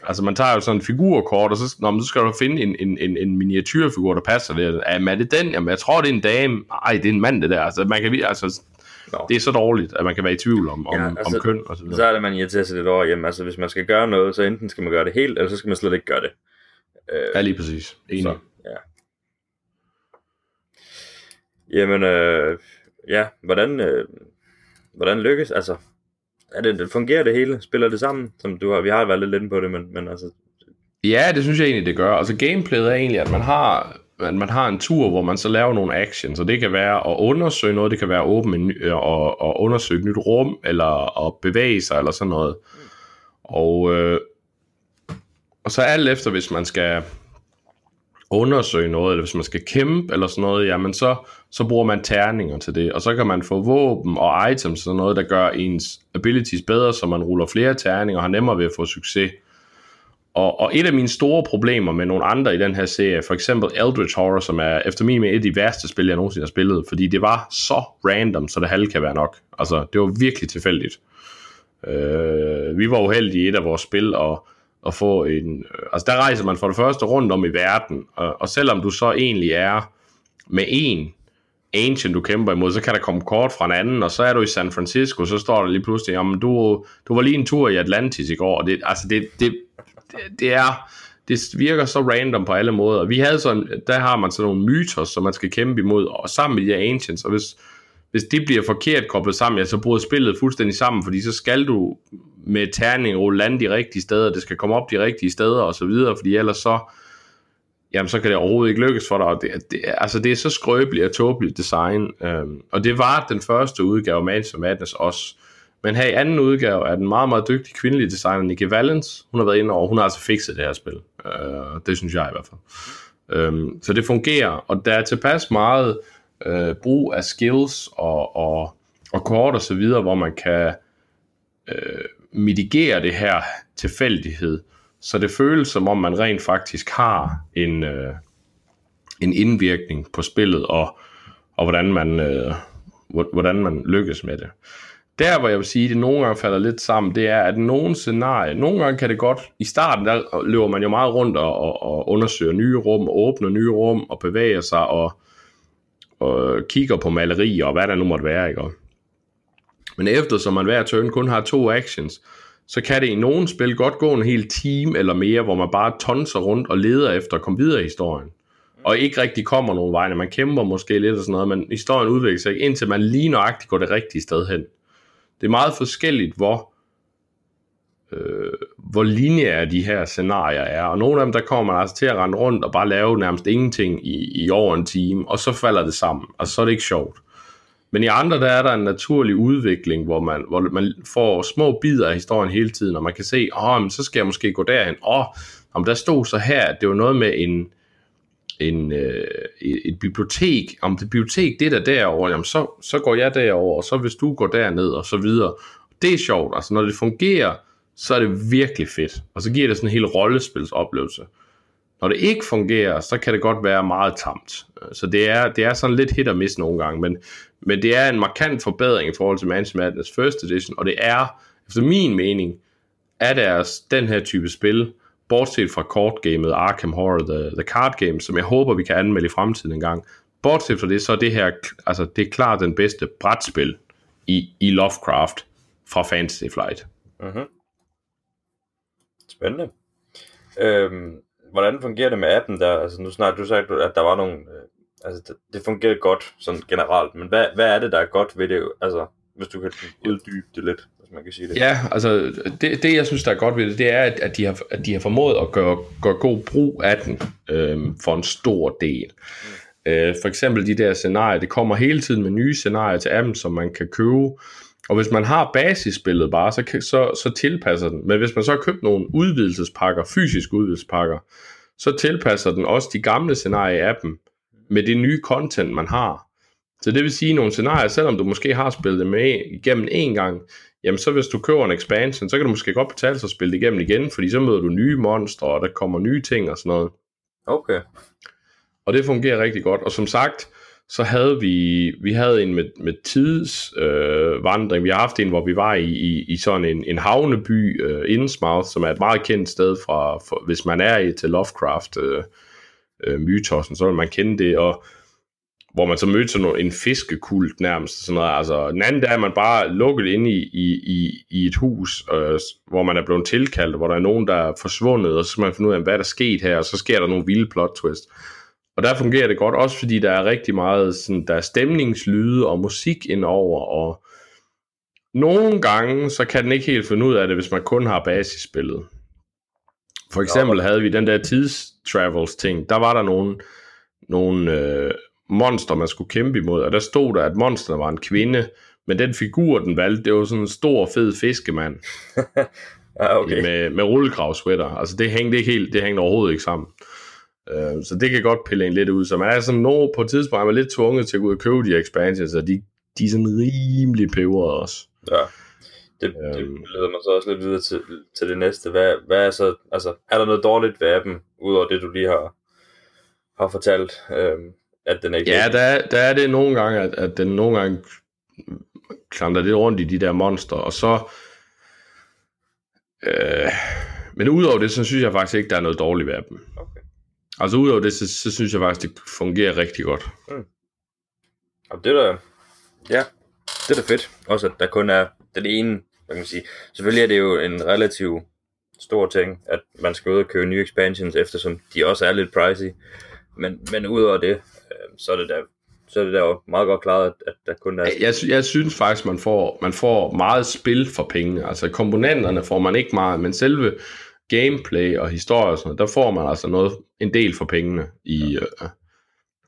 Altså man tager jo sådan en figurkort, og så, når man, så skal du finde en, en, en, en miniatyrfigur, der passer det. Jamen, er det den? Jamen, jeg tror, det er en dame. Ej, det er en mand, det der. Altså, man kan, altså, Nå. det er så dårligt, at man kan være i tvivl om, om, ja, altså, om køn og så videre. Så er det, man irriterer sig lidt over, jamen altså, hvis man skal gøre noget, så enten skal man gøre det helt, eller så skal man slet ikke gøre det. Øh, Ja, lige præcis. Enig. så, ja. Jamen, øh, ja, hvordan, øh, hvordan lykkes, altså, er det, det fungerer det hele? Spiller det sammen? Som du har, vi har været lidt inde på det, men, men altså, Ja, det synes jeg egentlig, det gør. Altså gameplayet er egentlig, at man har, at man har en tur, hvor man så laver nogle actions, og det kan være at undersøge noget, det kan være at åbne en, ny- øh, og, og undersøge et nyt rum, eller at bevæge sig, eller sådan noget. Og, øh, og så alt efter, hvis man skal undersøge noget, eller hvis man skal kæmpe, eller sådan noget, jamen så, så bruger man terninger til det, og så kan man få våben og items, og noget, der gør ens abilities bedre, så man ruller flere terninger og har nemmere ved at få succes. Og, og et af mine store problemer med nogle andre i den her serie, for eksempel Eldritch Horror, som er efter min mening et af de værste spil, jeg nogensinde har spillet, fordi det var så random, så det halve kan være nok. Altså, det var virkelig tilfældigt. Øh, vi var uheldige i et af vores spil og, at få en... Øh, altså, der rejser man for det første rundt om i verden, og, og selvom du så egentlig er med en ancient, du kæmper imod, så kan der komme kort fra en anden, og så er du i San Francisco, så står der lige pludselig, jamen du, du var lige en tur i Atlantis i går, og det, altså det, det, det, det er, det virker så random på alle måder. Vi havde sådan, der har man sådan nogle myter, som man skal kæmpe imod, og sammen med de her ancients, og hvis, hvis det bliver forkert koblet sammen, ja, så bryder spillet fuldstændig sammen, fordi så skal du med terning rulle lande de rigtige steder, det skal komme op de rigtige steder og så videre, fordi ellers så, jamen så kan det overhovedet ikke lykkes for dig. Og det, det, altså det er så skrøbeligt og tåbeligt design. Øhm, og det var den første udgave af Mansion Madness også. Men her i anden udgave er den meget, meget dygtige kvindelige designer, Nikki Valens. Hun har været inde over, hun har altså fikset det her spil. Øh, det synes jeg i hvert fald. Øhm, så det fungerer, og der er tilpas meget øh, brug af skills og, og, og kort og så videre, hvor man kan øh, mitigere det her tilfældighed, så det føles som om man rent faktisk har en, øh, en indvirkning på spillet, og, og hvordan, man, øh, hvordan man lykkes med det. Der, hvor jeg vil sige, at det nogle gange falder lidt sammen, det er, at nogle scenarier, nogle gange kan det godt, i starten der løber man jo meget rundt og, og, og undersøger nye rum, og åbner nye rum, og bevæger sig, og, og kigger på malerier, og hvad der nu måtte være, ikke? Men eftersom man hver turn kun har to actions, så kan det i nogle spil godt gå en hel time eller mere, hvor man bare tonser rundt og leder efter at komme videre i historien. Og ikke rigtig kommer nogen vegne. Man kæmper måske lidt og sådan noget, men historien udvikler sig ikke, indtil man lige nøjagtigt går det rigtige sted hen. Det er meget forskelligt, hvor, øh, hvor lineære de her scenarier er. Og nogle af dem, der kommer man altså til at rende rundt og bare lave nærmest ingenting i, i over en time, og så falder det sammen. Og så er det ikke sjovt. Men i andre, der er der en naturlig udvikling, hvor man, hvor man får små bidder af historien hele tiden, og man kan se, åh, oh, men så skal jeg måske gå derhen. Åh, oh, om der stod så her, at det var noget med en, en, øh, et et bibliotek. Om det bibliotek, det der derovre, jamen så, så går jeg derover, og så hvis du går derned, og så videre. Det er sjovt. Altså, når det fungerer, så er det virkelig fedt. Og så giver det sådan en hel rollespilsoplevelse. Når det ikke fungerer, så kan det godt være meget tamt. Så det er, det er sådan lidt hit og miss nogle gange, men, men det er en markant forbedring i forhold til Mansion Madness First Edition, og det er, efter min mening, af deres, den her type spil, bortset fra kortgamet Arkham Horror, the, the Card Game, som jeg håber, vi kan anmelde i fremtiden engang. Bortset fra det, så er det her, altså det er klart den bedste brætspil i, i Lovecraft fra Fantasy Flight. Mm-hmm. Spændende. Øhm, hvordan fungerer det med appen der? Altså nu snart du sagde, at der var nogle... Øh, Altså det, det fungerer godt sådan generelt, men hvad, hvad er det, der er godt ved det? Altså, hvis du kan uddybe det lidt, hvis man kan sige det. Ja, altså det, det jeg synes, der er godt ved det, det er, at, at, de, har, at de har formået at gøre, gøre god brug af den øhm, for en stor del. Mm. Øh, for eksempel de der scenarier, det kommer hele tiden med nye scenarier til appen, som man kan købe. Og hvis man har basisspillet bare, så, så, så tilpasser den. Men hvis man så har købt nogle udvidelsespakker, fysiske udvidelsespakker, så tilpasser den også de gamle scenarier i appen med det nye content, man har. Så det vil sige, at nogle scenarier, selvom du måske har spillet det med igennem en gang, jamen så hvis du køber en expansion, så kan du måske godt betale sig at spille det igennem igen, fordi så møder du nye monstre, og der kommer nye ting og sådan noget. Okay. Og det fungerer rigtig godt. Og som sagt, så havde vi, vi havde en med, med tidsvandring. Øh, vi har haft en, hvor vi var i, i, i sådan en, en havneby, øh, Innsmouth, som er et meget kendt sted, fra, for, hvis man er i til Lovecraft øh, øh, mytossen, så vil man kende det, og hvor man så mødte sådan en fiskekult nærmest. Sådan noget. Altså, den anden der er man bare lukket inde i, i, i, i et hus, øh, hvor man er blevet tilkaldt, hvor der er nogen, der er forsvundet, og så skal man finde ud af, hvad der er sket her, og så sker der nogle vilde plot twist. Og der fungerer det godt, også fordi der er rigtig meget, sådan, der er stemningslyde og musik indover, og nogle gange, så kan den ikke helt finde ud af det, hvis man kun har basisspillet. For eksempel ja. havde vi den der tidstravels ting, der var der nogle, nogle øh, monster, man skulle kæmpe imod, og der stod der, at monsterne var en kvinde, men den figur, den valgte, det var sådan en stor, fed fiskemand. <laughs> ja, okay. Med, med rullekravsweater. Altså det hængte ikke helt, det hængte overhovedet ikke sammen. Uh, så det kan godt pille en lidt ud. Så man er sådan noget på et tidspunkt, man er lidt tvunget til at gå ud og købe de expansions, og de, de er sådan rimelig peberede også. Ja. Det, det øhm. leder mig så også lidt videre til, til det næste. Hvad, hvad er så, altså, er der noget dårligt ved appen, udover det, du lige har, har fortalt? Øhm, at den ikke Ja, der er, der er det nogle gange, at, at den nogle gange klamrer lidt rundt i de der monster, og så... Øh, men udover det, så synes jeg faktisk ikke, der er noget dårligt ved dem. Okay. Altså udover det, så, så synes jeg faktisk, det fungerer rigtig godt. Mm. Og det der, ja, det er da fedt. Også at der kun er den ene, hvad kan man sige. Selvfølgelig er det jo en relativ stor ting, at man skal ud og købe nye expansions, eftersom de også er lidt pricey. Men, men udover det, så er det der så er det der meget godt klaret, at, at der kun er... Jeg, jeg synes faktisk, man får, man får meget spil for penge. Altså komponenterne får man ikke meget, men selve gameplay og historie og sådan noget, der får man altså noget, en del for pengene i, ja. øh,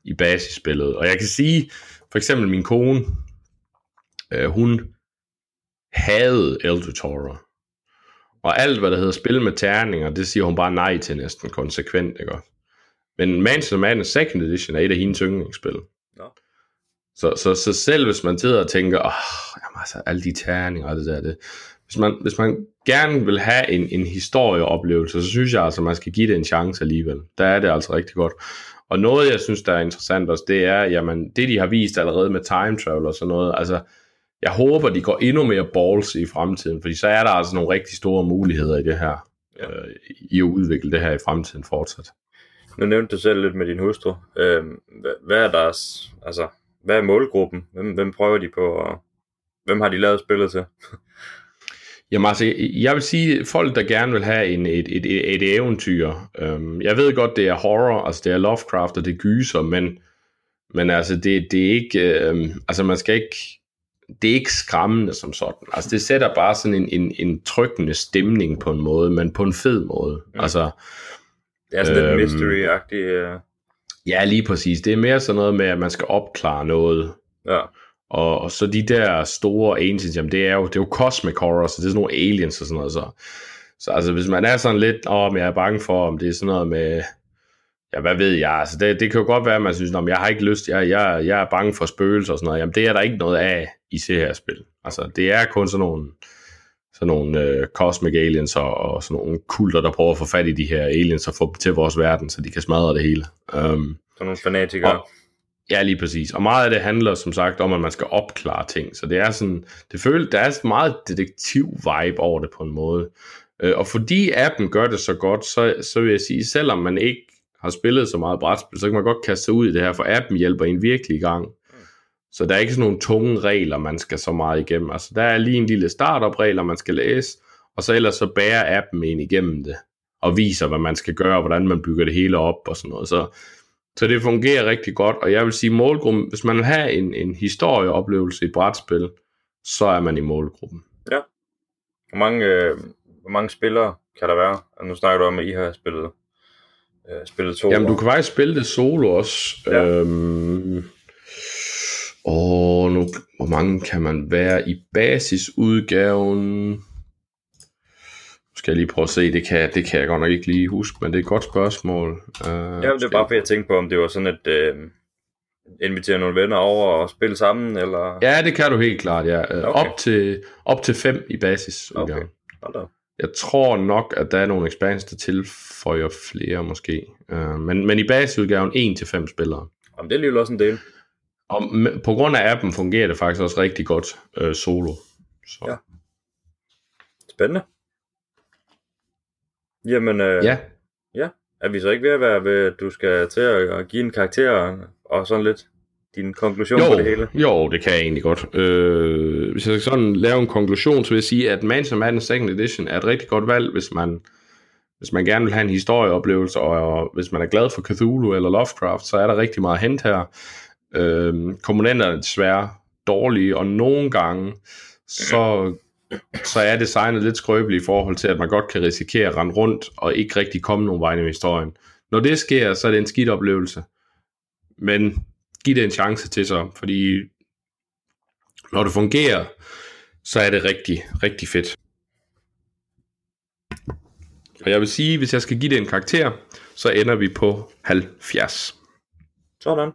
i basisspillet. Og jeg kan sige, for eksempel min kone, øh, hun havde Elder Toro. Og alt, hvad der hedder spil med terninger, det siger hun bare nej til næsten konsekvent, ikke? Men Manchester Man Second Edition er et af hendes yndlingsspil. Ja. Så, så, så selv hvis man sidder og tænker, åh, jamen altså, alle de terninger og det der, det, hvis man, hvis man gerne vil have en, en historieoplevelse, så synes jeg altså, man skal give det en chance alligevel. Der er det altså rigtig godt. Og noget, jeg synes, der er interessant også, det er, jamen, det de har vist allerede med time travel og sådan noget, altså, jeg håber, de går endnu mere balls i fremtiden, fordi så er der altså nogle rigtig store muligheder i det her, ja. øh, i at udvikle det her i fremtiden fortsat. Nu nævnte du selv lidt med din hustru. Øh, hvad er deres, altså, hvad er målgruppen? Hvem, hvem prøver de på, og hvem har de lavet spillet til? <laughs> Jamen altså, jeg vil sige, folk der gerne vil have en, et, et, et, et eventyr. Øhm, jeg ved godt, det er horror, altså det er Lovecraft, og det gyser, men, men altså, det, det er ikke, øhm, altså man skal ikke, det er ikke skræmmende som sådan. Altså det sætter bare sådan en, en, en trykkende stemning på en måde, men på en fed måde. Mm. Altså, det er sådan øhm, lidt mystery-agtigt. Uh... Ja, lige præcis. Det er mere sådan noget med, at man skal opklare noget. Ja. Og, og så de der store ancients, jamen det er jo, det er jo cosmic horror, så det er sådan nogle aliens og sådan noget. Så, så altså, hvis man er sådan lidt, åh, men jeg er bange for, om det er sådan noget med, ja, hvad ved jeg, altså det, det kan jo godt være, at man synes, om jeg har ikke lyst, jeg, jeg, jeg er bange for spøgelser og sådan noget. Jamen det er der ikke noget af i CR-spil. Altså det er kun sådan nogle, sådan nogle øh, cosmic aliens og, og sådan nogle kulter, der prøver at få fat i de her aliens og få dem til vores verden, så de kan smadre det hele. Um, sådan nogle fanatikere. Og, ja, lige præcis. Og meget af det handler som sagt om, at man skal opklare ting. Så det er sådan, det føles, der er sådan meget detektiv-vibe over det på en måde. Uh, og fordi appen gør det så godt, så, så vil jeg sige, selvom man ikke har spillet så meget brætspil, så kan man godt kaste sig ud i det her, for appen hjælper en virkelig i gang. Så der er ikke sådan nogle tunge regler, man skal så meget igennem. Altså, der er lige en lille startup-regler, man skal læse, og så ellers så bærer appen en igennem det, og viser, hvad man skal gøre, og hvordan man bygger det hele op og sådan noget. Så, så det fungerer rigtig godt, og jeg vil sige målgruppen, hvis man vil have en, en historieoplevelse i brætspil, så er man i målgruppen. Ja. Hvor mange, øh, hvor mange spillere kan der være? Nu snakker du om, at I har spillet, øh, spillet to Jamen, år. du kan faktisk spille det solo også. Ja. Øhm, og nu, hvor mange kan man være i basisudgaven? Nu skal jeg lige prøve at se, det kan, det kan jeg godt nok ikke lige huske, men det er et godt spørgsmål. Uh, ja, det er bare for, at jeg tænkte på, om det var sådan et... Uh, invitere nogle venner over og spille sammen, eller? Ja, det kan du helt klart, ja. Okay. Op, til, op til fem i basisudgaven. Okay. Jeg tror nok, at der er nogle expansions, der tilføjer flere måske. Uh, men, men i basisudgaven 1 til 5 spillere. Jamen, det er lige også en del. Og på grund af appen fungerer det faktisk også rigtig godt øh, solo. Så. Ja. Spændende. Jamen, øh, ja. ja. Er vi så ikke ved at være ved, at du skal til at give en karakter og sådan lidt din konklusion jo, på det hele? Jo, det kan jeg egentlig godt. Øh, hvis jeg skal sådan lave en konklusion, så vil jeg sige, at Mansion Madden Second Edition er et rigtig godt valg, hvis man, hvis man gerne vil have en historieoplevelse, og, og hvis man er glad for Cthulhu eller Lovecraft, så er der rigtig meget hent her. Øh, komponenterne er desværre dårlige, og nogle gange, så, så er designet lidt skrøbeligt i forhold til, at man godt kan risikere at rende rundt, og ikke rigtig komme nogen vej i historien. Når det sker, så er det en skidt oplevelse. Men giv det en chance til sig, fordi når det fungerer, så er det rigtig, rigtig fedt. Og jeg vil sige, hvis jeg skal give det en karakter, så ender vi på 70. Sådan.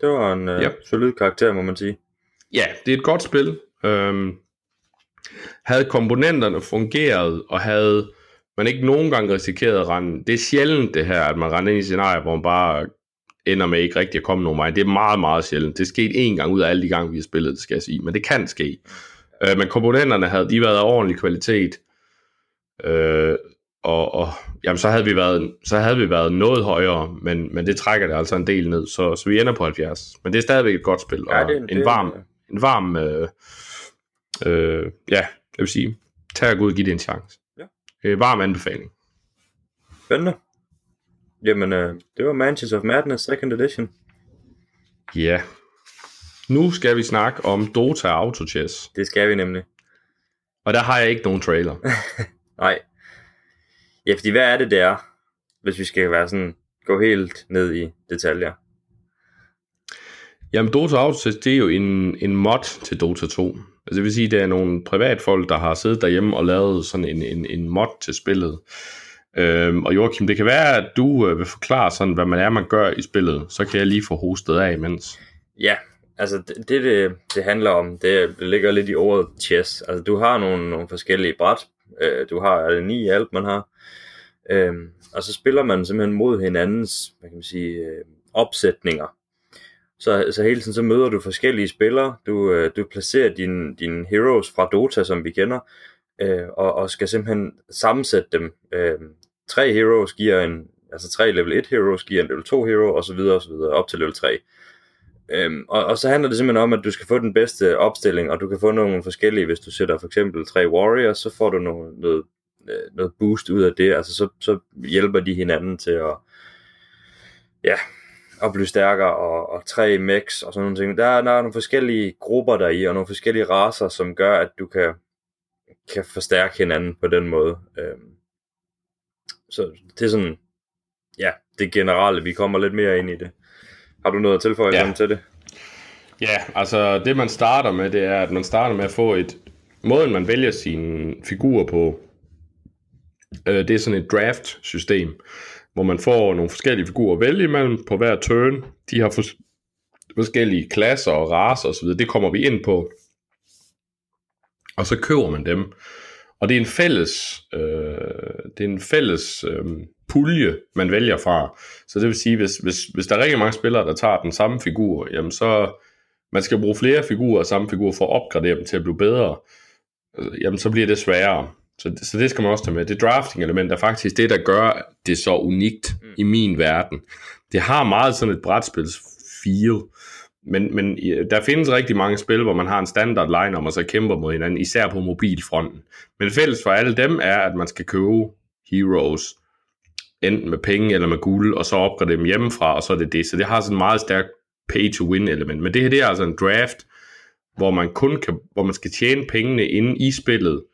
Det var en uh, Ja. solid karakter, må man sige. Ja, det er et godt spil. Øhm, havde komponenterne fungeret, og havde man ikke nogen gange risikeret at rende... Det er sjældent det her, at man render ind i scenarier, hvor man bare ender med ikke rigtig at komme nogen vej. Det er meget, meget sjældent. Det er sket en gang ud af alle de gange, vi har spillet det, skal jeg sige. Men det kan ske. Øh, men komponenterne havde de været af ordentlig kvalitet. Øh, og, og jamen, så havde vi været så havde vi været noget højere, men, men det trækker det altså en del ned, så, så vi ender på 70. Men det er stadigvæk et godt spil, og Ja, det en det varm, en varm øh, øh, ja, jeg vil sige, tag og gå ud og give det en chance. Ja. Øh, varm anbefaling. Spændende. Jamen, øh, det var Mansions of Madness Second Edition. Ja. Nu skal vi snakke om Dota Auto Chess, Det skal vi nemlig. og der har jeg ikke nogen trailer. <laughs> Nej. Ja, fordi hvad er det, det er, hvis vi skal være sådan, gå helt ned i detaljer? Jamen, Dota Autotest, det er jo en, en mod til Dota 2. Altså, det vil sige, det er nogle privatfolk, der har siddet derhjemme og lavet sådan en, en, en mod til spillet. Øhm, og Joachim, det kan være, at du øh, vil forklare sådan, hvad man er, man gør i spillet. Så kan jeg lige få hostet af imens. Ja, altså det, det, det, handler om, det, det ligger lidt i ordet chess. Altså du har nogle, nogle forskellige bræt. Øh, du har er det ni i alt, man har. Øh, og så spiller man simpelthen mod hinandens, hvad kan man sige, øh, opsætninger. Så, så hele tiden så møder du forskellige spillere. Du, øh, du placerer dine din heroes fra Dota, som vi kender, øh, og, og skal simpelthen sammensætte dem. Øh, tre heroes giver en, altså tre level 1 heroes giver en level 2 hero, og så videre, og så videre, op til level 3. Øhm, og, og så handler det simpelthen om, at du skal få den bedste opstilling, og du kan få nogle forskellige, hvis du sætter for eksempel tre warriors, så får du noget, noget, noget boost ud af det, altså så, så hjælper de hinanden til at, ja, at blive stærkere, og, og tre max og sådan nogle ting. Der, er- der er nogle forskellige grupper der i, og nogle forskellige raser, som gør, at du kan, kan forstærke hinanden på den måde. Øhm, så det er sådan, ja, det generelle, vi kommer lidt mere ind i det. Har du noget at tilføje Ja. til det? Ja, altså det man starter med, det er, at man starter med at få et... Måden man vælger sine figurer på, øh, det er sådan et draft-system, hvor man får nogle forskellige figurer at vælge imellem på hver turn. De har fors- forskellige klasser og raser osv., det kommer vi ind på. Og så køber man dem. Og det er en fælles, øh, det er en fælles øh, pulje, man vælger fra. Så det vil sige, hvis, hvis, hvis der er rigtig mange spillere, der tager den samme figur, jamen så man skal bruge flere figurer af samme figur for at opgradere dem til at blive bedre, øh, jamen så bliver det sværere. Så, så det skal man også tage med. Det drafting element er faktisk det, der gør det så unikt mm. i min verden. Det har meget sådan et brætspils feel, men, men der findes rigtig mange spil, hvor man har en standard line og og så kæmper mod hinanden, især på mobilfronten. Men fælles for alle dem er, at man skal købe heroes, enten med penge eller med guld, og så opgradere dem hjemmefra, og så er det det. Så det har sådan en meget stærk pay-to-win element. Men det her, det er altså en draft, hvor man kun kan, hvor man skal tjene pengene inde i spillet,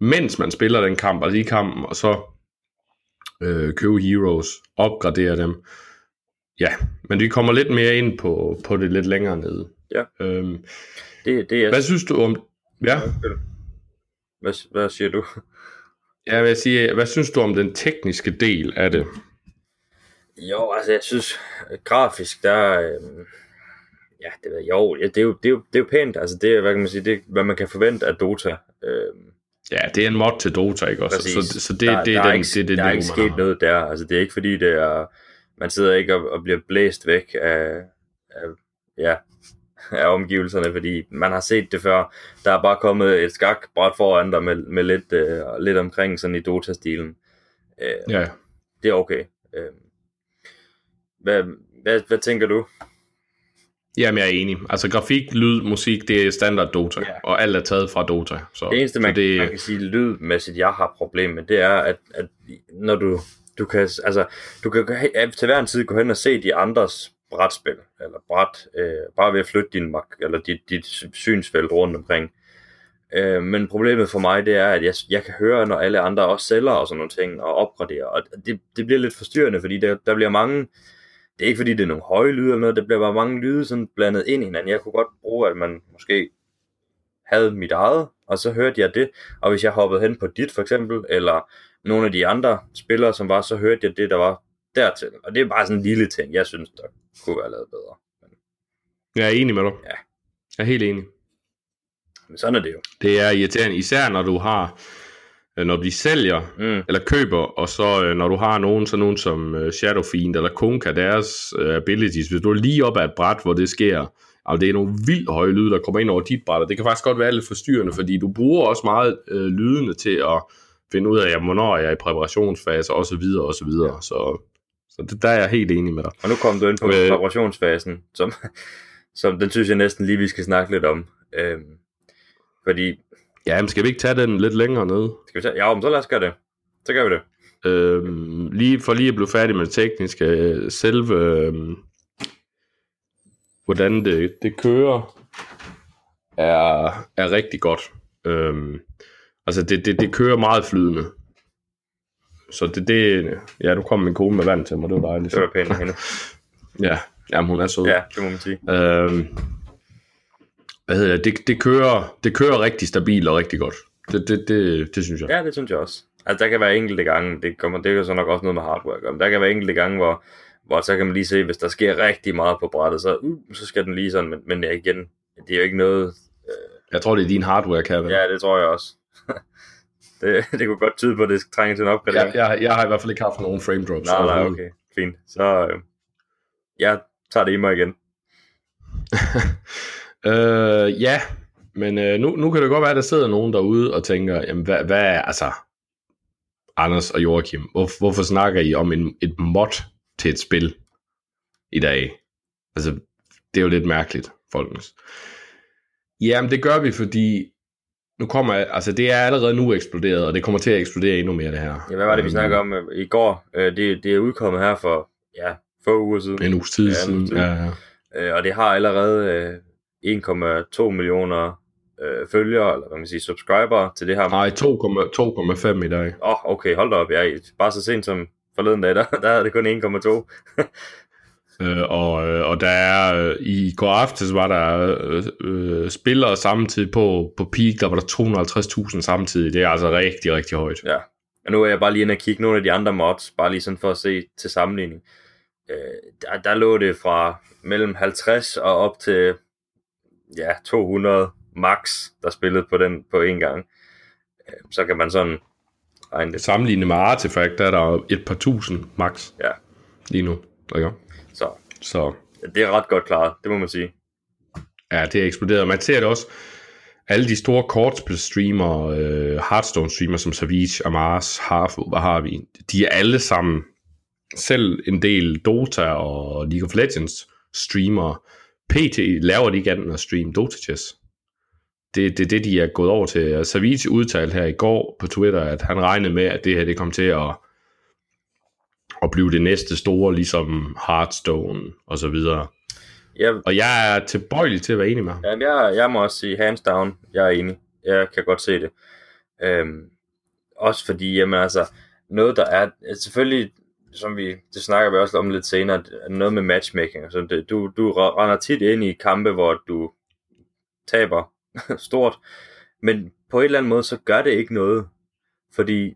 mens man spiller den kamp, altså i kampen, og så øh, købe heroes, opgradere dem. Ja, men vi kommer lidt mere ind på, på det lidt længere nede. Ja. Øhm, Det, det er... hvad synes du om... Ja, Hvad, hvad siger du? jeg vil sige, hvad synes du om den tekniske del af det? Jo, altså jeg synes, øh, grafisk, der... øhm, Ja, det, ved jo, ja, det, er jo, det, er jo, det er jo pænt. Altså det er, hvad kan man sige, det er, hvad man kan forvente af Dota. Øhm, Ja, det er en mod til Dota, ikke også? præcis. Så, så det, der, det, der er er den, ikke, det, det der er ikke sket har. noget der. Altså det er ikke fordi, det er, man sidder ikke og, og bliver blæst væk af, af ja, <laughs> af omgivelserne, fordi man har set det før. Der er bare kommet et skakbræt foran dig med, med lidt, øh, lidt omkring sådan i Dota-stilen. Øh, Ja, Det er okay. Øh, hvad, hvad, hvad tænker du? Jamen, jeg er enig. Altså, grafik, lyd, musik, det er standard Dota, Ja. og alt er taget fra Dota. Så, Det eneste, man, så det... man kan sige lydmæssigt, jeg har problem med, det er, at, at når du, du kan, altså, du kan til hver en tid gå hen og se de andres brætspil, eller bræt, øh, bare ved at flytte din, eller dit, dit synsfelt rundt omkring. Øh, men problemet for mig, det er, at jeg, jeg kan høre, når alle andre også sælger og sådan nogle ting, og opgraderer, og det, det bliver lidt forstyrrende, fordi der, der bliver mange, det er ikke fordi, det er nogle høje lyde eller noget, der bliver bare mange lyde sådan blandet ind i hinanden. Jeg kunne godt bruge, at man måske havde mit eget, og så hørte jeg det, og hvis jeg hoppede hen på dit for eksempel, eller nogle af de andre spillere, som var, så hørte jeg det, der var dertil. Og det er bare sådan en lille ting, jeg synes, der kunne være lavet bedre. Jeg er enig med dig. Ja. Jeg er helt enig. Men sådan er det jo. Det er irriterende, især når du har, øh, når de sælger, Mm. eller køber, og så øh, når du har nogen, sådan nogen som øh, Shadow Fiend eller Konka, deres abilities, hvis du er lige op ad et bræt, hvor det sker, og det er nogle vildt høje lyde, der kommer ind over dit bræt, og det kan faktisk godt være lidt forstyrrende, fordi du bruger også meget øh, lydende til at finde ud af, ja, hvornår jeg er i præparationsfase, og så videre, og så videre. Så, så det, der er jeg helt enig med dig. Og nu kom du ind på Øh. præparationsfasen, som, som den synes jeg næsten lige, vi skal snakke lidt om. Øhm, fordi, Ja, men skal vi ikke tage den lidt længere ned? skal vi tage, ja, men så lad os gøre det. Så gør vi det. Øhm, lige for lige at blive færdig med det tekniske, øh, selve øhm, hvordan det, det kører, er, er rigtig godt. Øhm, altså det, det, det kører meget flydende. Så det, det, ja, du kom min kone med vand til mig, det var dejligt. Det var pænt hende. <laughs> Ja, jamen hun er sød. Ja, det må man sige. Øhm, hvad hedder det? det? Det kører, det kører rigtig stabilt og rigtig godt. Det, det, det, det synes jeg. Ja, det synes jeg også. Altså, der kan være enkelte gange, det kommer, det er jo så nok også noget med hardware, at gøre, men der kan være enkelte gange, hvor, hvor så kan man lige se, hvis der sker rigtig meget på brættet, så, uh, så skal den lige sådan, men, men ja, igen, det er jo ikke noget, Jeg tror, det er din hardware, Kevin. ja, det tror jeg også. Det, <laughs> det kunne godt tyde på, at det trænger til en opgradering. Jeg, jeg, jeg har i hvert fald ikke haft nogen frame drops. nej, nej, okay, fint. Så, øh, jeg tager det i mig igen. <laughs> Øh, ja, men øh, nu, nu kan det godt være, at der sidder nogen derude og tænker, jamen hvad, hvad er, altså, Anders og Joachim, hvor, hvorfor snakker I om en, et mod til et spil i dag? Altså, det er jo lidt mærkeligt, folkens. Jamen, det gør vi, fordi nu kommer, altså det er allerede nu eksploderet, og det kommer til at eksplodere endnu mere, det her. Ja, hvad var det, vi snakkede om øh, i går? Øh, det, det er udkommet her for, ja, få uger siden. En uges tid Ja, en siden. tid. Ja, ja. Øh, og det har allerede øh, 1,2 millioner øh, følgere, eller hvad man siger, subscriber til det her. Nej, 2,5 i dag. Åh, oh, okay, hold da op. Jeg, bare så sent som forleden dag, der, der er det kun 1,2. <laughs> Øh, og, øh, og der er, øh, i går aftes var der øh, øh, spillere samtidig på, på peak, der var der 250.000 samtidig. Det er altså rigtig, rigtig højt. Ja. Og nu er jeg bare lige inde og kigge nogle af de andre mods, bare lige sådan for at se til sammenligning. Øh, der, der lå det fra mellem 50 og op til ja, 200 max, der spillede på den på en gang. Øh, så kan man sådan regne det. Sammenlignet med Artifact, der er der et par tusind max Ja, lige nu. Okay. Så det er ret godt klaret, det må man sige. ja, det er eksploderet. Man ser det også, alle de store kortspil-streamere, øh, Hearthstone-streamere som Savage, Amars, Harfu, hvad har vi? De er alle sammen, selv en del Dota og League of Legends streamere, PT laver de ikke andet end at streame Dota Chess. Det er det, det, de er gået over til. Savage udtalte her i går på Twitter, at han regnede med, at det her det kom til at, at blive det næste store, ligesom Hearthstone og så videre. Jeg, Og jeg er tilbøjelig til at være enig med ham. Ja, jeg, jeg må også sige hands down, jeg er enig. Jeg kan godt se det. Øhm, også fordi, jamen altså, noget der er, selvfølgelig, som vi, det snakker vi også om lidt senere, noget med matchmaking. Altså, det, du, du render tit ind i kampe, hvor du taber <laughs> stort, men på en eller anden måde, så gør det ikke noget, fordi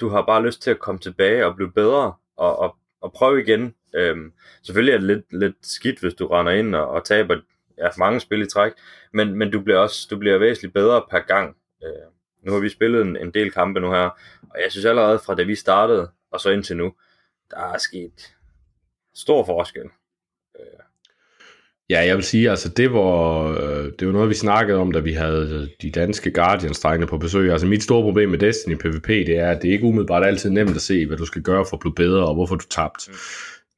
du har bare lyst til at komme tilbage og blive bedre, og, og, og prøve igen. Øhm, selvfølgelig er det lidt, lidt skidt, hvis du render ind og, og taber ja, mange spil i træk, men, men du bliver også du bliver væsentligt bedre per gang. Øh, nu har vi spillet en, en del kampe nu her, og jeg synes allerede fra da vi startede, og så indtil nu, der er sket stor forskel. Øh, Ja, jeg vil sige, altså det var, øh, det var noget, vi snakkede om, da vi havde de danske guardians drengene på besøg. Altså mit store problem med Destiny PvP, det er, at det er ikke umiddelbart altid nemt at se, hvad du skal gøre for at blive bedre, og hvorfor du tabt. Mm.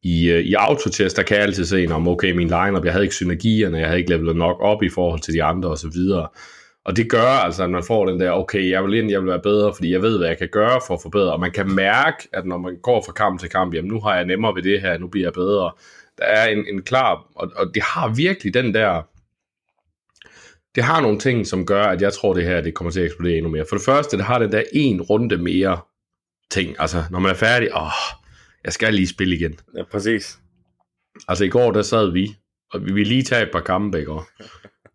I, øh, i autotest, der kan jeg altid se, om okay, min lineup, jeg havde ikke synergierne, jeg havde ikke levelet nok op i forhold til de andre osv. Og det gør altså, at man får den der, okay, jeg vil ind, jeg vil være bedre, fordi jeg ved, hvad jeg kan gøre for at forbedre. Og man kan mærke, at når man går fra kamp til kamp, jamen nu har jeg nemmere ved det her, nu bliver jeg bedre der er en, en klar, og, og det har virkelig den der, det har nogle ting, som gør, at jeg tror, det her det kommer til at eksplodere endnu mere. For det første, det har den der en runde mere ting. Altså, når man er færdig, åh, jeg skal lige spille igen. Ja, præcis. Altså, i går, der sad vi, og vi ville lige tage et par kampe, ikke?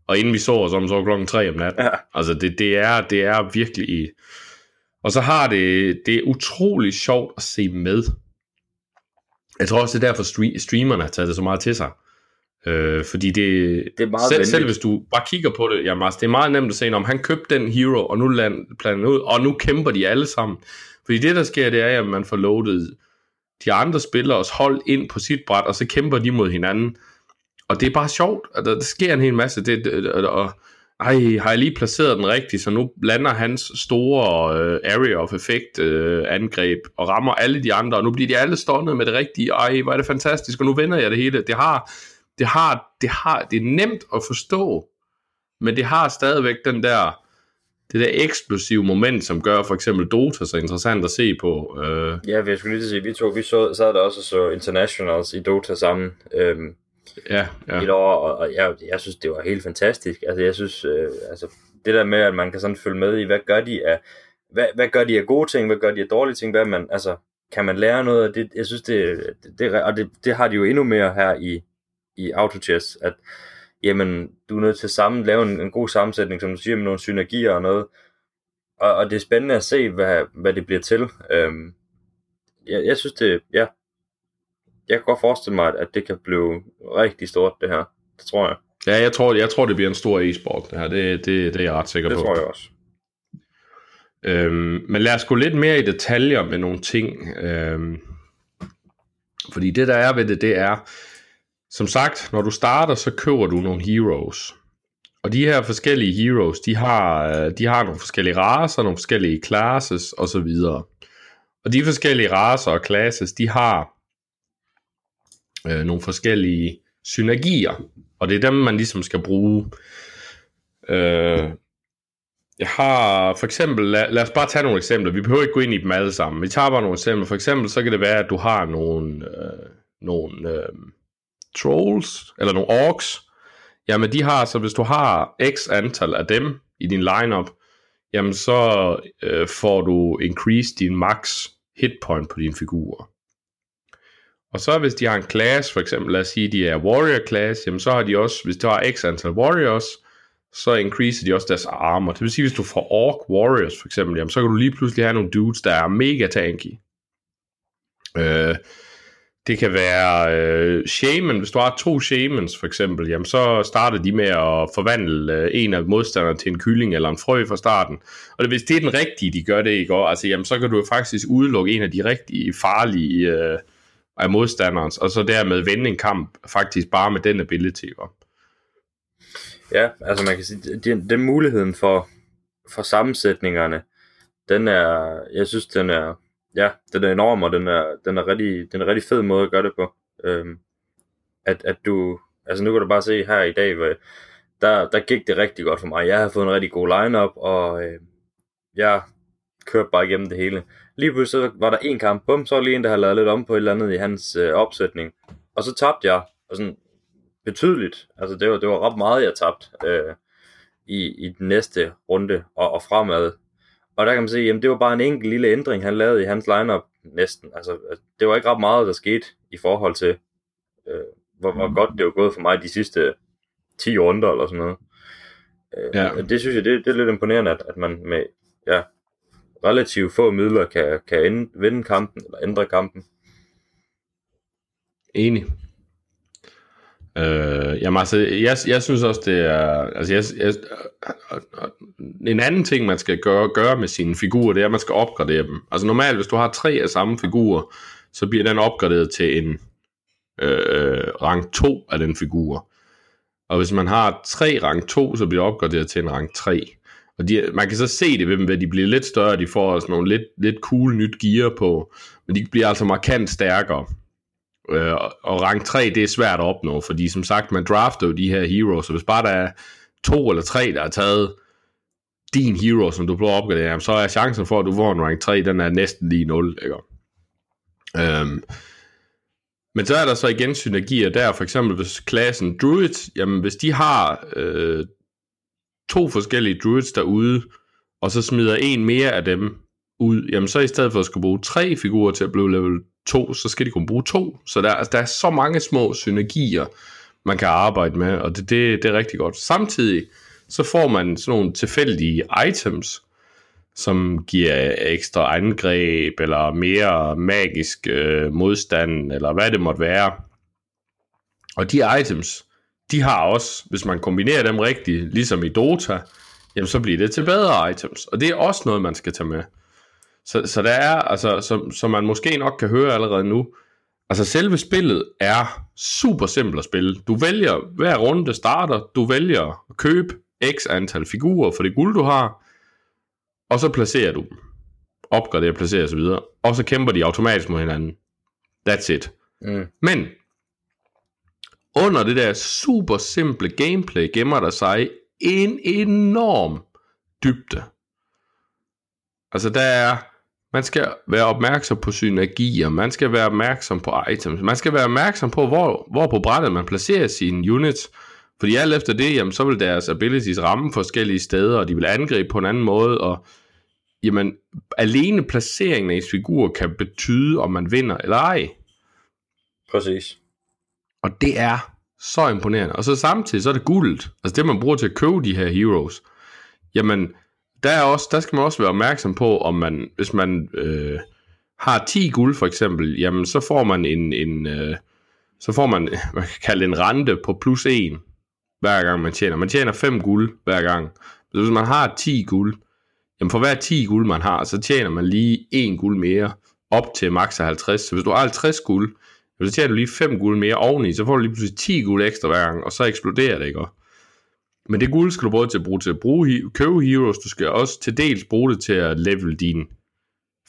Og inden vi så os om, så var klokken 3 om natten. Ja. Altså, det, det, er, det er virkelig... Og så har det, det er utrolig sjovt at se med. Jeg tror også, det er derfor streamerne har taget det så meget til sig. Øh, fordi det, det er meget selv, selv hvis du bare kigger på det, jamen, altså, det er meget nemt at se, om han købte den hero, og nu planer ud, og nu kæmper de alle sammen. Fordi det, der sker, det er, at man får loadet de andre spillere hold ind på sit bræt, og så kæmper de mod hinanden. Og det er bare sjovt, at der, der sker en hel masse. Det, det, og, ej, har jeg lige placeret den rigtigt, så nu lander hans store øh, area of effect øh, angreb og rammer alle de andre, og nu bliver de alle stående med det rigtige. Ej, hvor er det fantastisk, og nu vender jeg det hele. Det har, det har, det har, det er nemt at forstå, men det har stadigvæk den der, det der eksplosive moment, som gør for eksempel Dota så interessant at se på. Øh. Ja, vi skulle lige sige, vi to, vi så, sad der også og så Internationals i Dota sammen. Øhm, ja, ja. et år, og, og jeg, jeg synes, det var helt fantastisk. Altså, jeg synes, øh, altså, det der med, at man kan sådan følge med i, hvad gør de af, hvad, hvad gør de af gode ting, hvad gør de af dårlige ting, hvad man, altså, kan man lære noget af det, jeg synes, det, det, det og det, det har de jo endnu mere her i, i AutoChess, at jamen, du er nødt til at sammen, lave en, en god sammensætning, som du siger, med nogle synergier og noget, og, og det er spændende at se, hvad, hvad det bliver til. Øhm, jeg, jeg synes det, ja, jeg kan godt forestille mig, at det kan blive rigtig stort, det her. Det tror jeg. Ja, jeg tror, jeg tror det bliver en stor e-sport, det her. Det, det, det er jeg ret sikker det på. Det tror jeg også. Øhm, men lad os gå lidt mere i detaljer med nogle ting. Øhm, fordi det, der er ved det, det er, som sagt, når du starter, så køber du nogle heroes. Og de her forskellige heroes, de har, øh, de har nogle forskellige raser, nogle forskellige classes osv. Og de forskellige raser og classes, de har øh, nogle forskellige synergier, og det er dem, man ligesom skal bruge. Øh, jeg har for eksempel, lad, lad os bare tage nogle eksempler, vi behøver ikke gå ind i dem alle sammen, vi tager bare nogle eksempler. For eksempel, så kan det være, at du har nogle, øh, nogle øh, trolls, eller nogle orks, jamen de har, så hvis du har x antal af dem i din lineup, jamen så øh, får du increase din max hitpoint på dine figurer. Og så hvis de har en class, for eksempel lad os sige, de er warrior class, jamen så har de også, hvis du har x antal warriors, så increaser de også deres armor. Det vil sige, hvis du får orc warriors for eksempel, jamen så kan du lige pludselig have nogle dudes, der er mega tanky. Øh, det kan være øh, shaman, hvis du har to shamans for eksempel, jamen så starter de med at forvandle øh, en af modstanderne til en kylling eller en frø fra starten. Og hvis det er den rigtige, de gør det ikke, altså, jamen så kan du faktisk udelukke en af de rigtige farlige øh, af modstanderens, og så dermed vinde en kamp faktisk bare med den ability. Var. Ja, altså man kan sige, den, den muligheden for, for sammensætningerne, den er, jeg synes, den er, ja, den er enorm, og den er, den er, rigtig, den er rigtig fed måde at gøre det på. Øhm, at, at du, altså nu kan du bare se her i dag, hvor, der, der gik det rigtig godt for mig. Jeg har fået en rigtig god lineup og øh, jeg kørte bare igennem det hele. Lige pludselig så var der en kamp, bum, så var lige en, der havde lavet lidt om på et eller andet i hans øh, opsætning. Og så tabte jeg, og sådan betydeligt. Altså det var, det var ret meget, jeg tabte øh, i, i den næste runde og, og fremad. Og der kan man se, jamen det var bare en enkelt lille ændring, han lavede i hans lineup næsten. Altså det var ikke ret meget, der skete i forhold til, øh, hvor, hvor mm. godt det var gået for mig de sidste 10 runder eller sådan noget. Øh, ja. Det synes jeg, det, det er lidt imponerende, at, at man med ja, relativt få midler kan, kan ende, vinde kampen, eller ændre kampen. Enig. Øh, jamen altså, jeg, jeg synes også, det er, altså jeg, jeg, en anden ting, man skal gøre, gøre med sine figurer, det er, at man skal opgradere dem. Altså normalt, hvis du har tre af samme figurer, så bliver den opgraderet til en øh, rang 2 af den figur. Og hvis man har tre rang 2, så bliver det opgraderet til en rang 3. Og de, man kan så se det ved dem, at de bliver lidt større, de får sådan nogle lidt, lidt cool nyt gear på, men de bliver altså markant stærkere. Øh, og rang 3, det er svært at opnå, fordi som sagt, man drafter jo de her heroes, så hvis bare der er to eller tre, der har taget din hero, som du prøver at opgradere, så er chancen for, at du får en rank 3, den er næsten lige 0, ikke? Øhm, men så er der så igen synergier der, for eksempel hvis klassen Druid, jamen hvis de har øh, to forskellige Druids derude, og så smider en mere af dem ud, jamen så i stedet for at skulle bruge tre figurer til at blive level 2, så skal de kun bruge to. Så der, altså, der er så mange små synergier, man kan arbejde med, og det, det, det er rigtig godt. Samtidig så får man sådan nogle tilfældige items, som giver ekstra angreb, eller mere magisk øh, modstand, eller hvad det måtte være. Og de items, de har også, hvis man kombinerer dem rigtigt, ligesom i Dota, jamen så bliver det til bedre items. Og det er også noget, man skal tage med. Så, så der er, altså, som, som man måske nok kan høre allerede nu, altså selve spillet er super simpelt at spille. Du vælger, hver runde starter, du vælger at købe x antal figurer for det guld, du har, og så placerer du dem. Opgraderer, placerer osv. Og så kæmper de automatisk mod hinanden. That's it. Mm. Men, under det der super simple gameplay gemmer der sig en enorm dybde. Altså der er, man skal være opmærksom på synergier, man skal være opmærksom på items, man skal være opmærksom på, hvor, hvor på brættet man placerer sine units, fordi alt efter det, jamen, så vil deres abilities ramme forskellige steder, og de vil angribe på en anden måde, og jamen, alene placeringen af en figur kan betyde, om man vinder eller ej. Præcis. Og det er så imponerende. Og så samtidig, så er det guld. Altså det, man bruger til at købe de her heroes. Jamen, der, er også, der skal man også være opmærksom på, om man, hvis man øh, har 10 guld for eksempel, jamen så får man en, en øh, så får man, <laughs> man kan kalde en rente på plus 1 hver gang man tjener. Man tjener 5 guld hver gang. Så hvis man har 10 guld, jamen for hver 10 guld man har, så tjener man lige 1 guld mere op til maks 50. Så hvis du har 50 guld, så tjener du lige 5 guld mere oveni, så får du lige pludselig 10 guld ekstra hver gang, og så eksploderer det, ikke? Men det guld skal du både til at bruge til at bruge, købe heroes, du skal også til dels bruge det til at level din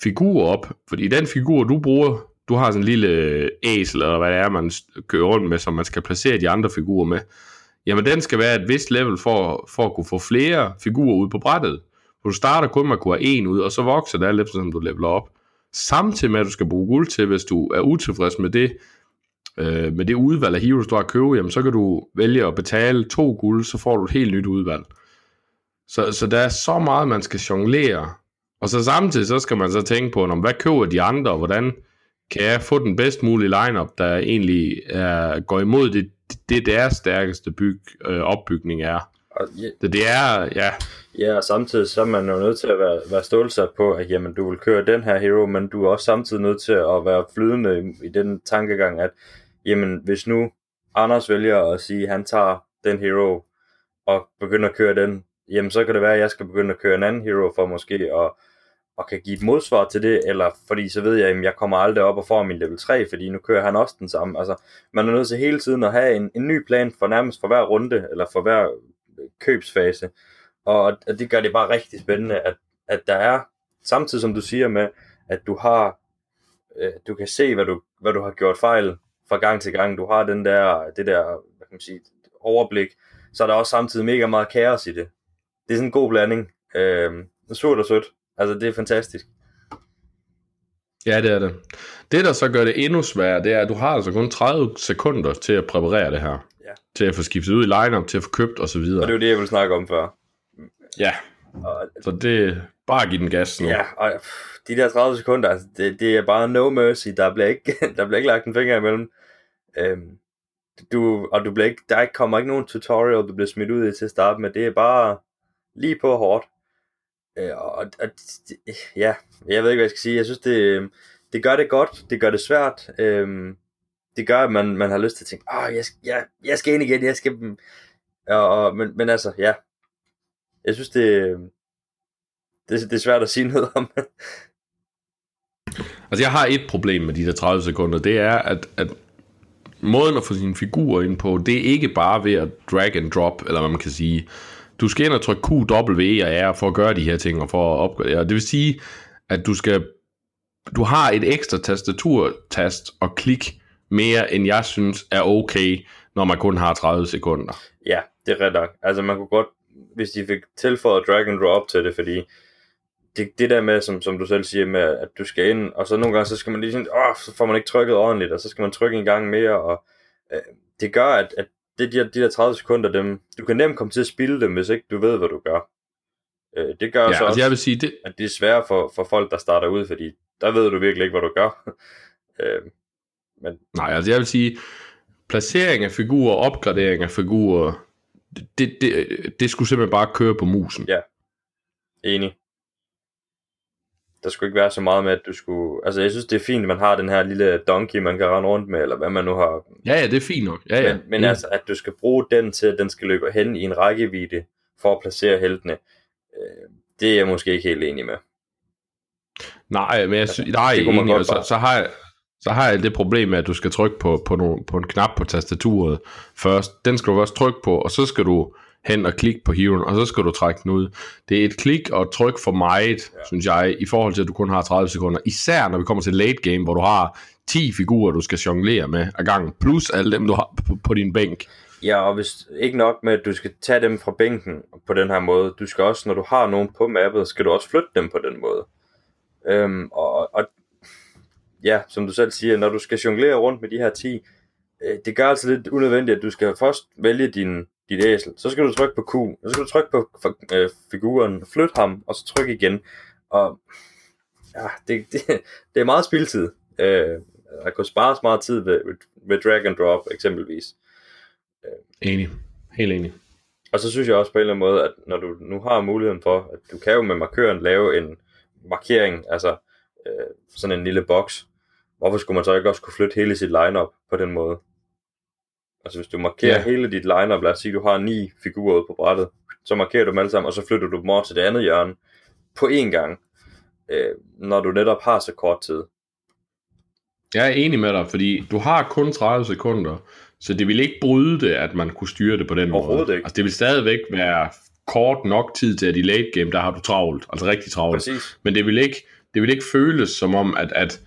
figur op, fordi den figur, du bruger, du har sådan en lille æsel, eller hvad det er, man kører rundt med, som man skal placere de andre figurer med jamen den skal være et vist level for, for at kunne få flere figurer ud på brættet. For du starter kun med at kunne have en ud, og så vokser det alt efter, som du leveler op. Samtidig med, at du skal bruge guld til, hvis du er utilfreds med det, øh, med det udvalg af heroes, du har købt, jamen så kan du vælge at betale to guld, så får du et helt nyt udvalg. Så, så der er så meget, man skal jonglere. Og så samtidig, så skal man så tænke på, om, hvad køber de andre, og hvordan kan jeg få den bedst mulige lineup, der egentlig er, går imod det, det deres stærkeste byg, øh, opbygning er. Og, ja, det, det er, ja. Ja, og samtidig så er man jo nødt til at være, være stålsat på, at jamen, du vil køre den her hero, men du er også samtidig nødt til at være flydende i, i den tankegang, at jamen, hvis nu Anders vælger at sige, at han tager den hero og begynder at køre den, jamen så kan det være, at jeg skal begynde at køre en anden hero for måske at og kan give et modsvar til det, eller fordi så ved jeg, at jeg kommer aldrig op og får min level 3, fordi nu kører han også den samme. Altså, man er nødt til hele tiden at have en, en ny plan for nærmest for hver runde, eller for hver købsfase. Og og det gør det bare rigtig spændende, at, at der er, samtidig som du siger med, at du har, øh, du kan se, hvad du, hvad du har gjort fejl fra gang til gang. Du har den der, det der, hvad kan man sige, overblik. Så er der også samtidig mega meget kaos i det. Det er sådan en god blanding. Øh, surt og sødt. Altså, det er fantastisk. Ja, det er det. Det, der så gør det endnu sværere, det er, at du har altså kun 30 sekunder til at præparere det her. Ja. Til at få skiftet ud i lineup, til at få købt og så videre. Og det er jo det, jeg vil snakke om før. Ja. Og, så det bare give den gas nu. Ja, og de der 30 sekunder, altså, det, det er bare no mercy. Der bliver ikke, <laughs> der bliver ikke lagt en finger imellem. Øhm, du, og du bliver ikke, der kommer ikke nogen tutorial, du bliver smidt ud i til at starte med. Det er bare lige på hårdt. Øh, og, og ja, jeg ved ikke, hvad jeg skal sige. Jeg synes, det, det gør det godt, det gør det svært. Øh, det gør, at man, man har lyst til at tænke, åh, jeg, jeg, jeg skal ind igen, jeg skal... Og, og, men, men altså, ja. Jeg synes, det, det, det er svært at sige noget om. altså, jeg har et problem med de der 30 sekunder, det er, at, at måden at få sine figurer ind på, det er ikke bare ved at drag and drop, eller hvad man kan sige. Du skal ind og trykke Q, W, og R for at gøre de her ting, og for at opgradere. Det vil sige, at du skal du har et ekstra tastaturtast og klik mere, end jeg synes er okay, når man kun har 30 sekunder. Ja, det er ret nok. Altså man kunne godt, hvis de fik tilføjet drag and drop til det, fordi det, det der med, som, som du selv siger, med at du skal ind, og så nogle gange, så skal man lige sådan, åh, så får man ikke trykket ordentligt, og så skal man trykke en gang mere, og øh, det gør, at, at det, de, de der 30 sekunder, dem, du kan nemt komme til at spille dem, hvis ikke du ved, hvad du gør. Øh, det gør ja, så altså også, jeg vil sige, det... at det er svært for, for folk, der starter ud, fordi der ved du virkelig ikke, hvad du gør. <laughs> øh, men... Nej, altså jeg vil sige, placering af figurer, opgradering af figurer, det, det, det skulle simpelthen bare køre på musen. Ja, enig. Der skulle ikke være så meget med, at du skulle... Altså, jeg synes, det er fint, at man har den her lille donkey, man kan rende rundt med, eller hvad man nu har. Ja, ja, det er fint nok. Ja, ja. Men, men mm. altså, at du skal bruge den til, at den skal løbe hen i en rækkevidde, for at placere heltene, øh, det er jeg måske ikke helt enig med. Nej, men jeg synes, nej, det enig, så, så, har jeg, så har jeg det problem med, at du skal trykke på, på, no, på en knap på tastaturet først. Den skal du også trykke på, og så skal du hen og klikke på heroen, og så skal du trække den ud. Det er et klik og tryk for meget, ja. synes jeg, i forhold til, at du kun har 30 sekunder. Især når vi kommer til late game, hvor du har 10 figurer, du skal jonglere med ad gangen, plus alle dem, du har på, på din bænk. Ja, og hvis ikke nok med, at du skal tage dem fra bænken på den her måde, du skal også, når du har nogen på mappet, skal du også flytte dem på den måde. Øhm, og, og ja, som du selv siger, når du skal jonglere rundt med de her 10, øh, det gør altså lidt unødvendigt, at du skal først vælge din, dit æsel, så skal du trykke på Q, og så skal du trykke på øh, figuren, flyt ham, og så trykke igen. Og ja, det, det, det er meget spildtid. Øh, der kan spares meget tid ved, ved drag and drop eksempelvis. Øh. Enig. Helt enig. Og så synes jeg også på en eller anden måde, at når du nu har muligheden for, at du kan jo med markøren lave en markering, altså øh, sådan en lille boks, hvorfor skulle man så ikke også kunne flytte hele sit lineup på den måde? Altså hvis du markerer ja. hele dit lineup, lad os sige, du har ni figurer ude på brættet, så markerer du dem alle sammen, og så flytter du dem over til det andet hjørne på én gang, øh, når du netop har så kort tid. Jeg er enig med dig, fordi du har kun 30 sekunder, så det vil ikke bryde det, at man kunne styre det på den måde. Ikke. Altså det vil stadigvæk være kort nok tid til, at i late game, der har du travlt, altså rigtig travlt. Præcis. Men det vil ikke, det vil ikke føles som om, at, at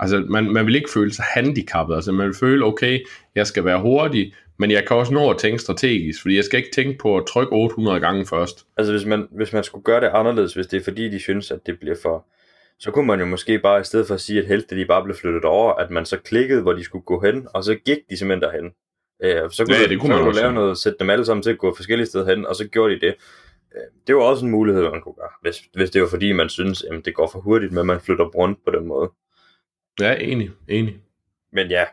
altså man, man vil ikke føle sig handicappet, altså man vil føle, okay, jeg skal være hurtig, men jeg kan også nå at tænke strategisk, fordi jeg skal ikke tænke på at trykke 800 gange først. Altså hvis man, hvis man skulle gøre det anderledes, hvis det er fordi, de synes, at det bliver for... Så kunne man jo måske bare, i stedet for at sige, at helte de bare blev flyttet over, at man så klikkede, hvor de skulle gå hen, og så gik de simpelthen derhen. Øh, så kunne, ja, det kunne så man kunne lave noget, sætte dem alle sammen til at gå forskellige steder hen, og så gjorde de det. Øh, det var også en mulighed, man kunne gøre, hvis, hvis det var fordi, man synes, at det går for hurtigt, men man flytter rundt på den måde. Ja, enig, enig. Men ja,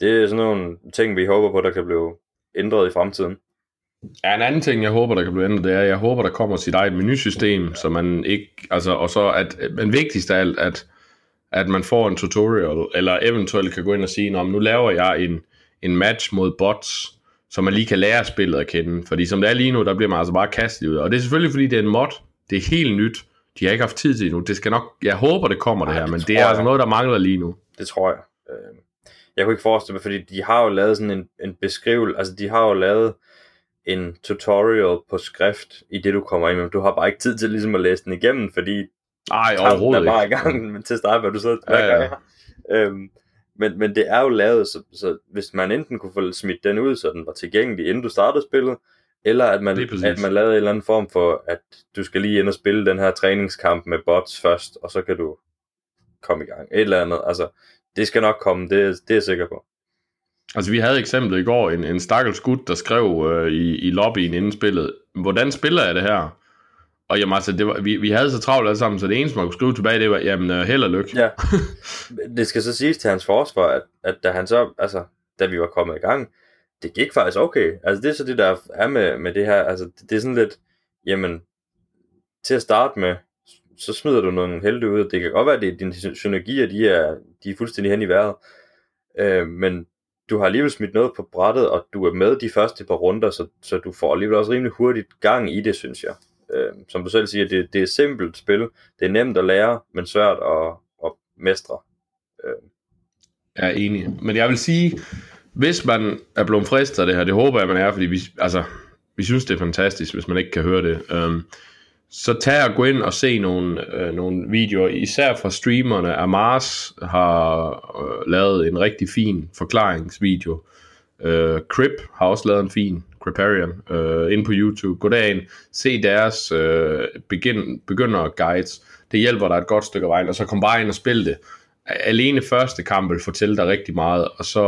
det er sådan nogle ting, vi håber på, der kan blive ændret i fremtiden. Ja, en anden ting, jeg håber, der kan blive ændret, det er, at jeg håber, der kommer sit eget menusystem, så man ikke, altså, og så at, men vigtigst af alt, at, at man får en tutorial, eller eventuelt kan gå ind og sige, nu laver jeg en, en match mod bots, så man lige kan lære spillet at kende. Fordi som det er lige nu, der bliver man altså bare kastet ud. Og det er selvfølgelig, fordi det er en mod. Det er helt nyt. De har ikke haft tid til endnu. Det skal nok, jeg håber, det kommer Ej, det her, det men det er jeg. altså noget, der mangler lige nu. Det tror jeg. Øh, jeg kunne ikke forestille mig, fordi de har jo lavet sådan en, en beskrivelse, altså de har jo lavet en tutorial på skrift i det, du kommer ind med. Du har bare ikke tid til ligesom at læse den igennem, fordi Nej, overhovedet er bare i gang men <laughs> til at starte med, du sidder ja, ja. Øhm, men, men det er jo lavet, så, så hvis man enten kunne få smidt den ud, så den var tilgængelig, inden du startede spillet, eller at man, at man lavede en eller anden form for, at du skal lige ind og spille den her træningskamp med bots først, og så kan du komme i gang. Et eller andet. Altså, det skal nok komme, det, det er jeg sikker på. Altså, vi havde eksemplet i går, en, en stakkels gut, der skrev øh, i, i lobbyen inden spillet, hvordan spiller jeg det her? Og jamen altså, det var, vi, vi havde så travlt alle sammen, så det eneste, man kunne skrive tilbage, det var, jamen, uh, held og lykke. Ja. <laughs> Det skal så siges til hans forsvar, at, at da han så, altså, da vi var kommet i gang, det gik faktisk okay. Altså, det er så det, der er med, med det her, altså, det, det er sådan lidt, jamen, til at starte med, så smider du nogle helte ud. Det kan godt være, at dine synergier, de er, de er fuldstændig hen i vejret. Øh, men du har alligevel smidt noget på brættet, og du er med de første par runder, så, så du får alligevel også rimelig hurtigt gang i det, synes jeg. Øh, som du selv siger, det, det er simpelt spil. Det er nemt at lære, men svært at, at mestre. Øh. Jeg er enig. Men jeg vil sige, hvis man er blevet fristet af det her, det håber jeg, man er, fordi vi, altså, vi synes, det er fantastisk, hvis man ikke kan høre det. Øhm, så tag og gå ind og se nogle, øh, nogle videoer, især fra streamerne. Amars har øh, lavet en rigtig fin forklaringsvideo. Øh, Crip har også lavet en fin, Criparian, øh, ind på YouTube. Gå derind, se deres øh, begin, begynder guides. Det hjælper dig et godt stykke vej, og så kom bare ind og spil det. Alene første kamp vil fortælle dig rigtig meget, og så,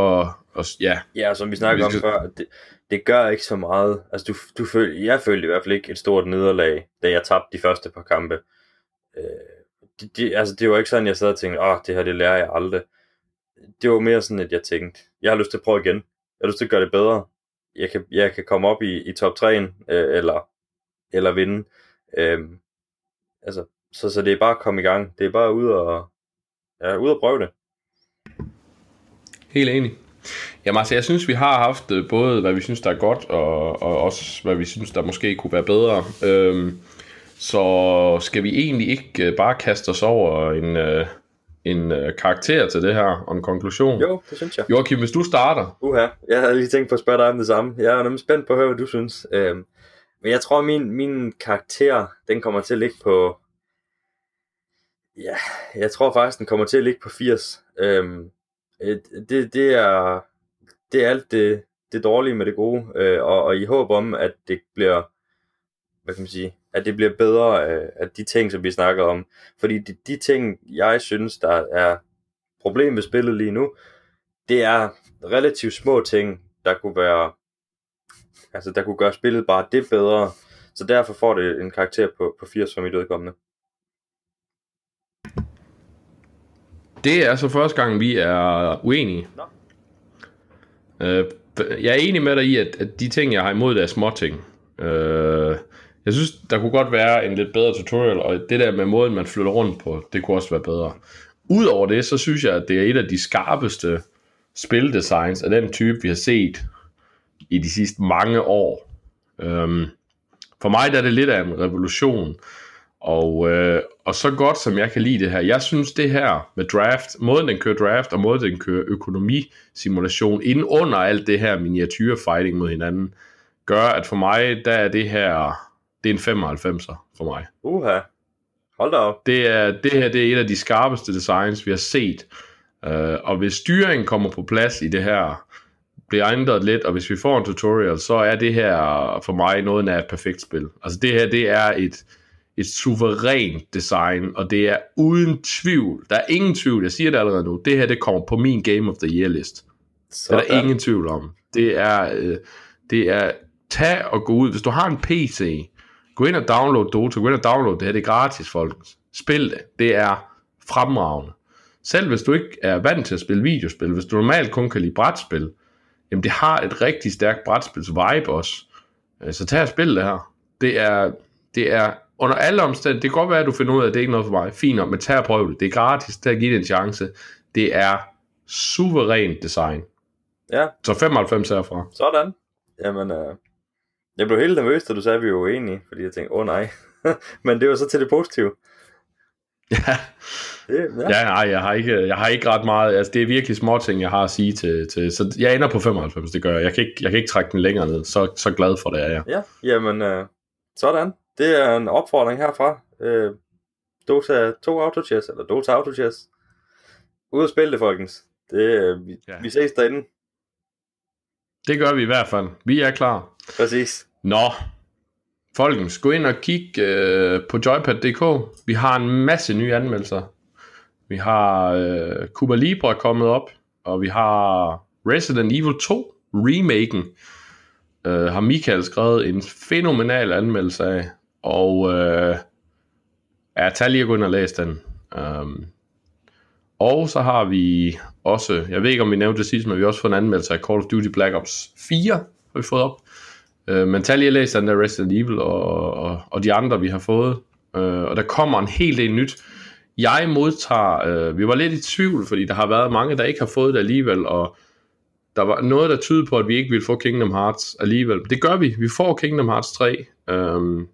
og, ja. Ja, som vi snakkede om før, det, det gør ikke så meget. Altså, du, du føl, jeg følte i hvert fald ikke et stort nederlag, da jeg tabte de første par kampe. Øh, det, det, altså, det var ikke sådan, jeg sad og tænkte, åh, oh, det her, det lærer jeg aldrig. Det var mere sådan, at jeg tænkte, jeg har lyst til at prøve igen. Jeg har lyst til at gøre det bedre. Jeg kan, jeg kan komme op i, i top 3'en, øh, eller, eller vinde. Øh, altså, så, så det er bare at komme i gang. Det er bare ud og, ja, ud og prøve det. Helt enig. Jamen altså, jeg synes, vi har haft øh, både, hvad vi synes, der er godt, og, og også, hvad vi synes, der måske kunne være bedre. Øhm, så skal vi egentlig ikke øh, bare kaste os over en, øh, en karakter til det her, og en konklusion? Jo, det synes jeg. Joachim, hvis du starter. Uha, jeg havde lige tænkt på at spørge dig om det samme. Jeg er nemlig spændt på at høre, hvad du synes. Øhm, men jeg tror, min, min karakter, den kommer til at ligge på... Ja, jeg tror faktisk, den kommer til at ligge på 80. Øhm, øh, det, det er det er alt det, det dårlige med det gode, øh, og, og i håb om, at det bliver, hvad kan man sige, at det bliver bedre øh, af, af de ting, som vi snakker om. Fordi de, de ting, jeg synes, der er problem med spillet lige nu, det er relativt små ting, der kunne være, altså der kunne gøre spillet bare det bedre. Så derfor får det en karakter på, på 80 for mit udkommende. Det er så første gang, vi er uenige. Nå. Øh, jeg er enig med dig i, at, at de ting, jeg har imod, det er små ting. Øh, jeg synes, der kunne godt være en lidt bedre tutorial, og det der med måden, man flytter rundt på, det kunne også være bedre. Udover det, så synes jeg, at det er et af de skarpeste spildesigns af den type, vi har set i de sidste mange år. Øhm, for mig der er det lidt af en revolution. Og, øh, og så godt som jeg kan lide det her, jeg synes det her med draft, måden den kører draft, og måden den kører økonomisimulation, inden under alt det her miniatyrfighting mod hinanden, gør, at for mig, der er det her, det er en 95'er for mig. Uha, hold da op. Det, er, det her det er et af de skarpeste designs, vi har set. Uh, og hvis styringen kommer på plads i det her, bliver ændret lidt, og hvis vi får en tutorial, så er det her for mig noget af et perfekt spil. Altså det her, det er et, et suverænt design, og det er uden tvivl, der er ingen tvivl, jeg siger det allerede nu, det her det kommer på min Game of the Year list. Sådan. Det er der ingen tvivl om. Det er, øh, det er, tag og gå ud, hvis du har en PC, gå ind og download Dota, gå ind og download det her, det er gratis, folk. Spil det, det er fremragende. Selv hvis du ikke er vant til at spille videospil, hvis du normalt kun kan lide brætspil, jamen det har et rigtig stærkt brætspils vibe også. Øh, så tag og spil det her. Det er, det er under alle omstændigheder, det kan godt være, at du finder ud af, at det ikke er noget for mig. Fint men tag og prøv det. Det er gratis, at give det en chance. Det er suverænt design. Ja. Så 95 herfra. Sådan. Jamen, øh, jeg blev helt nervøs, da du sagde, at vi var uenige, fordi jeg tænkte, åh oh, nej. <laughs> men det var så til det positive. <laughs> Ja. Det, ja. ja, nej, jeg har, ikke, jeg har ikke ret meget, altså det er virkelig små ting, jeg har at sige til, til så jeg ender på 95, det gør jeg. Jeg kan ikke, jeg kan ikke trække den længere ned, så, så glad for det er jeg. Ja, jamen, øh, sådan det er en opfordring herfra. Øh, Dota 2 Autochess, eller Dota Autochess. Ud og spille det, folkens. Det, øh, vi, ja. vi ses derinde. Det gør vi i hvert fald. Vi er klar. Præcis. Nå, folkens, gå ind og kig øh, på joypad.dk. Vi har en masse nye anmeldelser. Vi har øh, Cuba Libre kommet op, og vi har Resident Evil 2 remaken. Øh, har Michael skrevet en fænomenal anmeldelse af. Og øh, jeg tager lige at gå ind og læse den. Um, og så har vi også, jeg ved ikke om vi nævnte det sidst, men vi har også fået en anmeldelse af Call of Duty Black Ops 4, har vi fået op. Uh, men tag lige at læse den der Resident Evil og, og, og de andre, vi har fået. Uh, og der kommer en hel del nyt. Jeg modtager, uh, vi var lidt i tvivl, fordi der har været mange, der ikke har fået det alligevel, og der var noget, der tyder på, at vi ikke ville få Kingdom Hearts alligevel. Det gør vi. Vi får Kingdom Hearts 3. Um, øhm,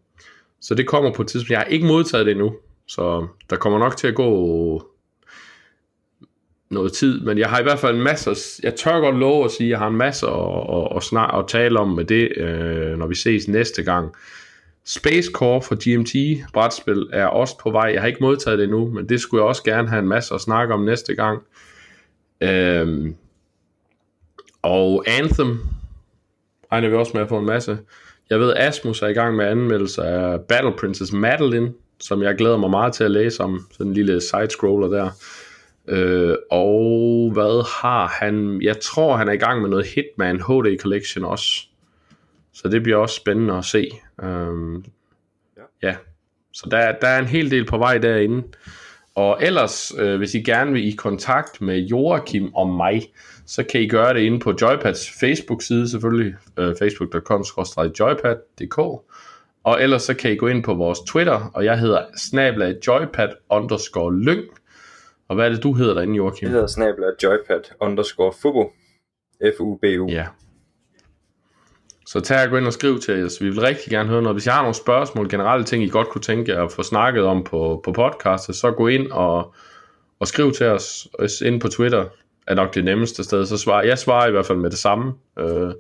så det kommer på et tidspunkt. Jeg har ikke modtaget det endnu, så der kommer nok til at gå noget tid, men jeg har i hvert fald en masse, jeg tør godt love at sige, at jeg har en masse at, at, at, at tale om med det, øh, når vi ses næste gang. Space Core for GMT brætspil er også på vej. Jeg har ikke modtaget det endnu, men det skulle jeg også gerne have en masse at snakke om næste gang. Øhm, og Anthem regner vi også med at få en masse. Jeg ved, Asmus er i gang med anmeldelse af Battle Princess Madeline, som jeg glæder mig meget til at læse om. Sådan en lille side-scroller der. Øh, og hvad har han? Jeg tror, han er i gang med noget Hitman HD Collection også. Så det bliver også spændende at se. Øhm, ja. ja. Så der, der er en hel del på vej derinde. Og ellers, øh, hvis I gerne vil i kontakt med Joachim og mig, så kan I gøre det inde på Joypads Facebook-side selvfølgelig, øh, facebook.com-joypad.dk og ellers så kan I gå ind på vores Twitter, og jeg hedder snabla joypad underscore lyng. Og hvad er det, du hedder derinde, Joachim? Jeg hedder snabla joypad underscore fubo. F-U-B-U. Ja. Så tag og gå ind og skriv til os. Vi vil rigtig gerne høre noget. Hvis jeg har nogle spørgsmål, generelle ting, I godt kunne tænke jer at få snakket om på, på podcastet, så gå ind og, og skriv til os ind på Twitter er nok det nemmeste sted. Så svarer, jeg svarer i hvert fald med det samme. Øh,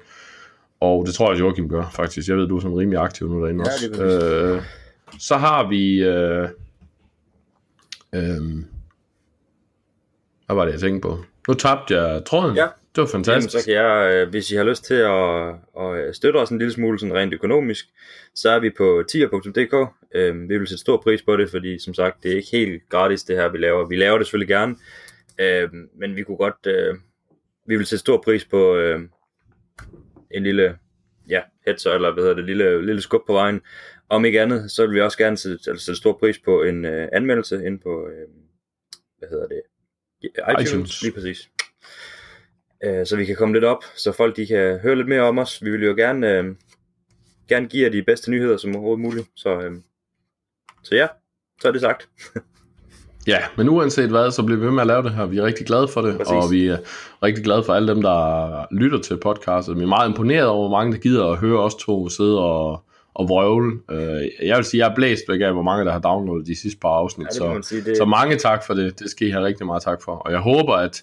og det tror jeg, Joachim gør, faktisk. Jeg ved, du er sådan rimelig aktiv nu derinde ja, også. Øh, så har vi... Øh, øh, hvad var det, jeg tænkte på? Nu tabte jeg tråden. Ja. Det var fantastisk. Jamen, så kan jeg, øh, hvis I har lyst til at, at støtte os en lille smule sådan rent økonomisk, så er vi på tier.dk. Øh, vi vil sætte stor pris på det, fordi som sagt, det er ikke helt gratis det her, vi laver. Vi laver det selvfølgelig gerne, øh, men vi kunne godt, øh, vi vil sætte stor pris på øh, en lille ja, headser, eller hvad hedder det, lille, lille skub på vejen. Om ikke andet, så vil vi også gerne sætte, altså, sætte stor pris på en øh, anmeldelse ind på, øh, hvad hedder det, iTunes, iTunes. lige præcis. Øh, så vi kan komme lidt op, så folk de kan høre lidt mere om os. Vi vil jo gerne, øh, gerne give jer de bedste nyheder som overhovedet muligt. Så, øh, så ja, så er det sagt. <laughs> Ja, men uanset hvad, så bliver vi ved med at lave det her. Vi er rigtig glade for det, Præcis. og vi er rigtig glade for alle dem, der lytter til podcastet. Vi er meget imponeret over, hvor mange der gider at høre os to sidde og, og vrøvle. Øh, jeg vil sige, jeg er blæst væk af, hvor mange der har downloadet de sidste par afsnit. Ja, så, sige, det... så mange tak for det. Det skal I have rigtig meget tak for. Og jeg håber, at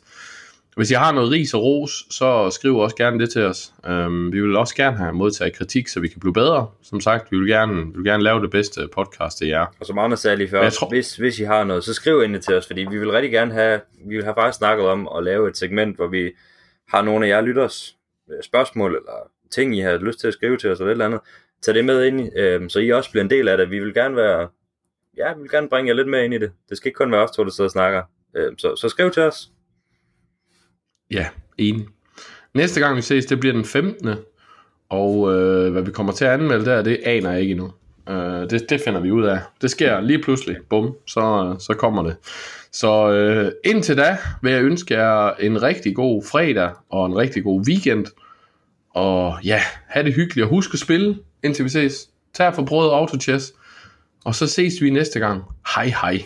hvis I har noget ris og ros, så skriv også gerne det til os. Um, vi vil også gerne have modtaget kritik, så vi kan blive bedre. Som sagt, vi vil gerne, vi vil gerne lave det bedste podcast til jer. Og som Anders sagde lige før, tror... hvis, hvis I har noget, så skriv ind til os, fordi vi vil rigtig gerne have, vi vil have faktisk snakket om at lave et segment, hvor vi har nogle af jer lytters øh, spørgsmål, eller ting, I har lyst til at skrive til os, eller et eller andet. Tag det med ind, øh, så I også bliver en del af det. Vi vil gerne være, ja, vi vil gerne bringe jer lidt med ind i det. Det skal ikke kun være os to, der sidder og snakker. Øh, så, så skriv til os. Ja, enig. Næste gang vi ses, det bliver den 15. Og øh, hvad vi kommer til at anmelde der, det aner jeg ikke endnu. Øh, det, det finder vi ud af. Det sker lige pludselig. Bum, så, så kommer det. Så øh, indtil da vil jeg ønske jer en rigtig god fredag og en rigtig god weekend. Og ja, have det hyggeligt og husk at spille, indtil vi ses. Tag for brødet Autochess. Og så ses vi næste gang. Hej hej.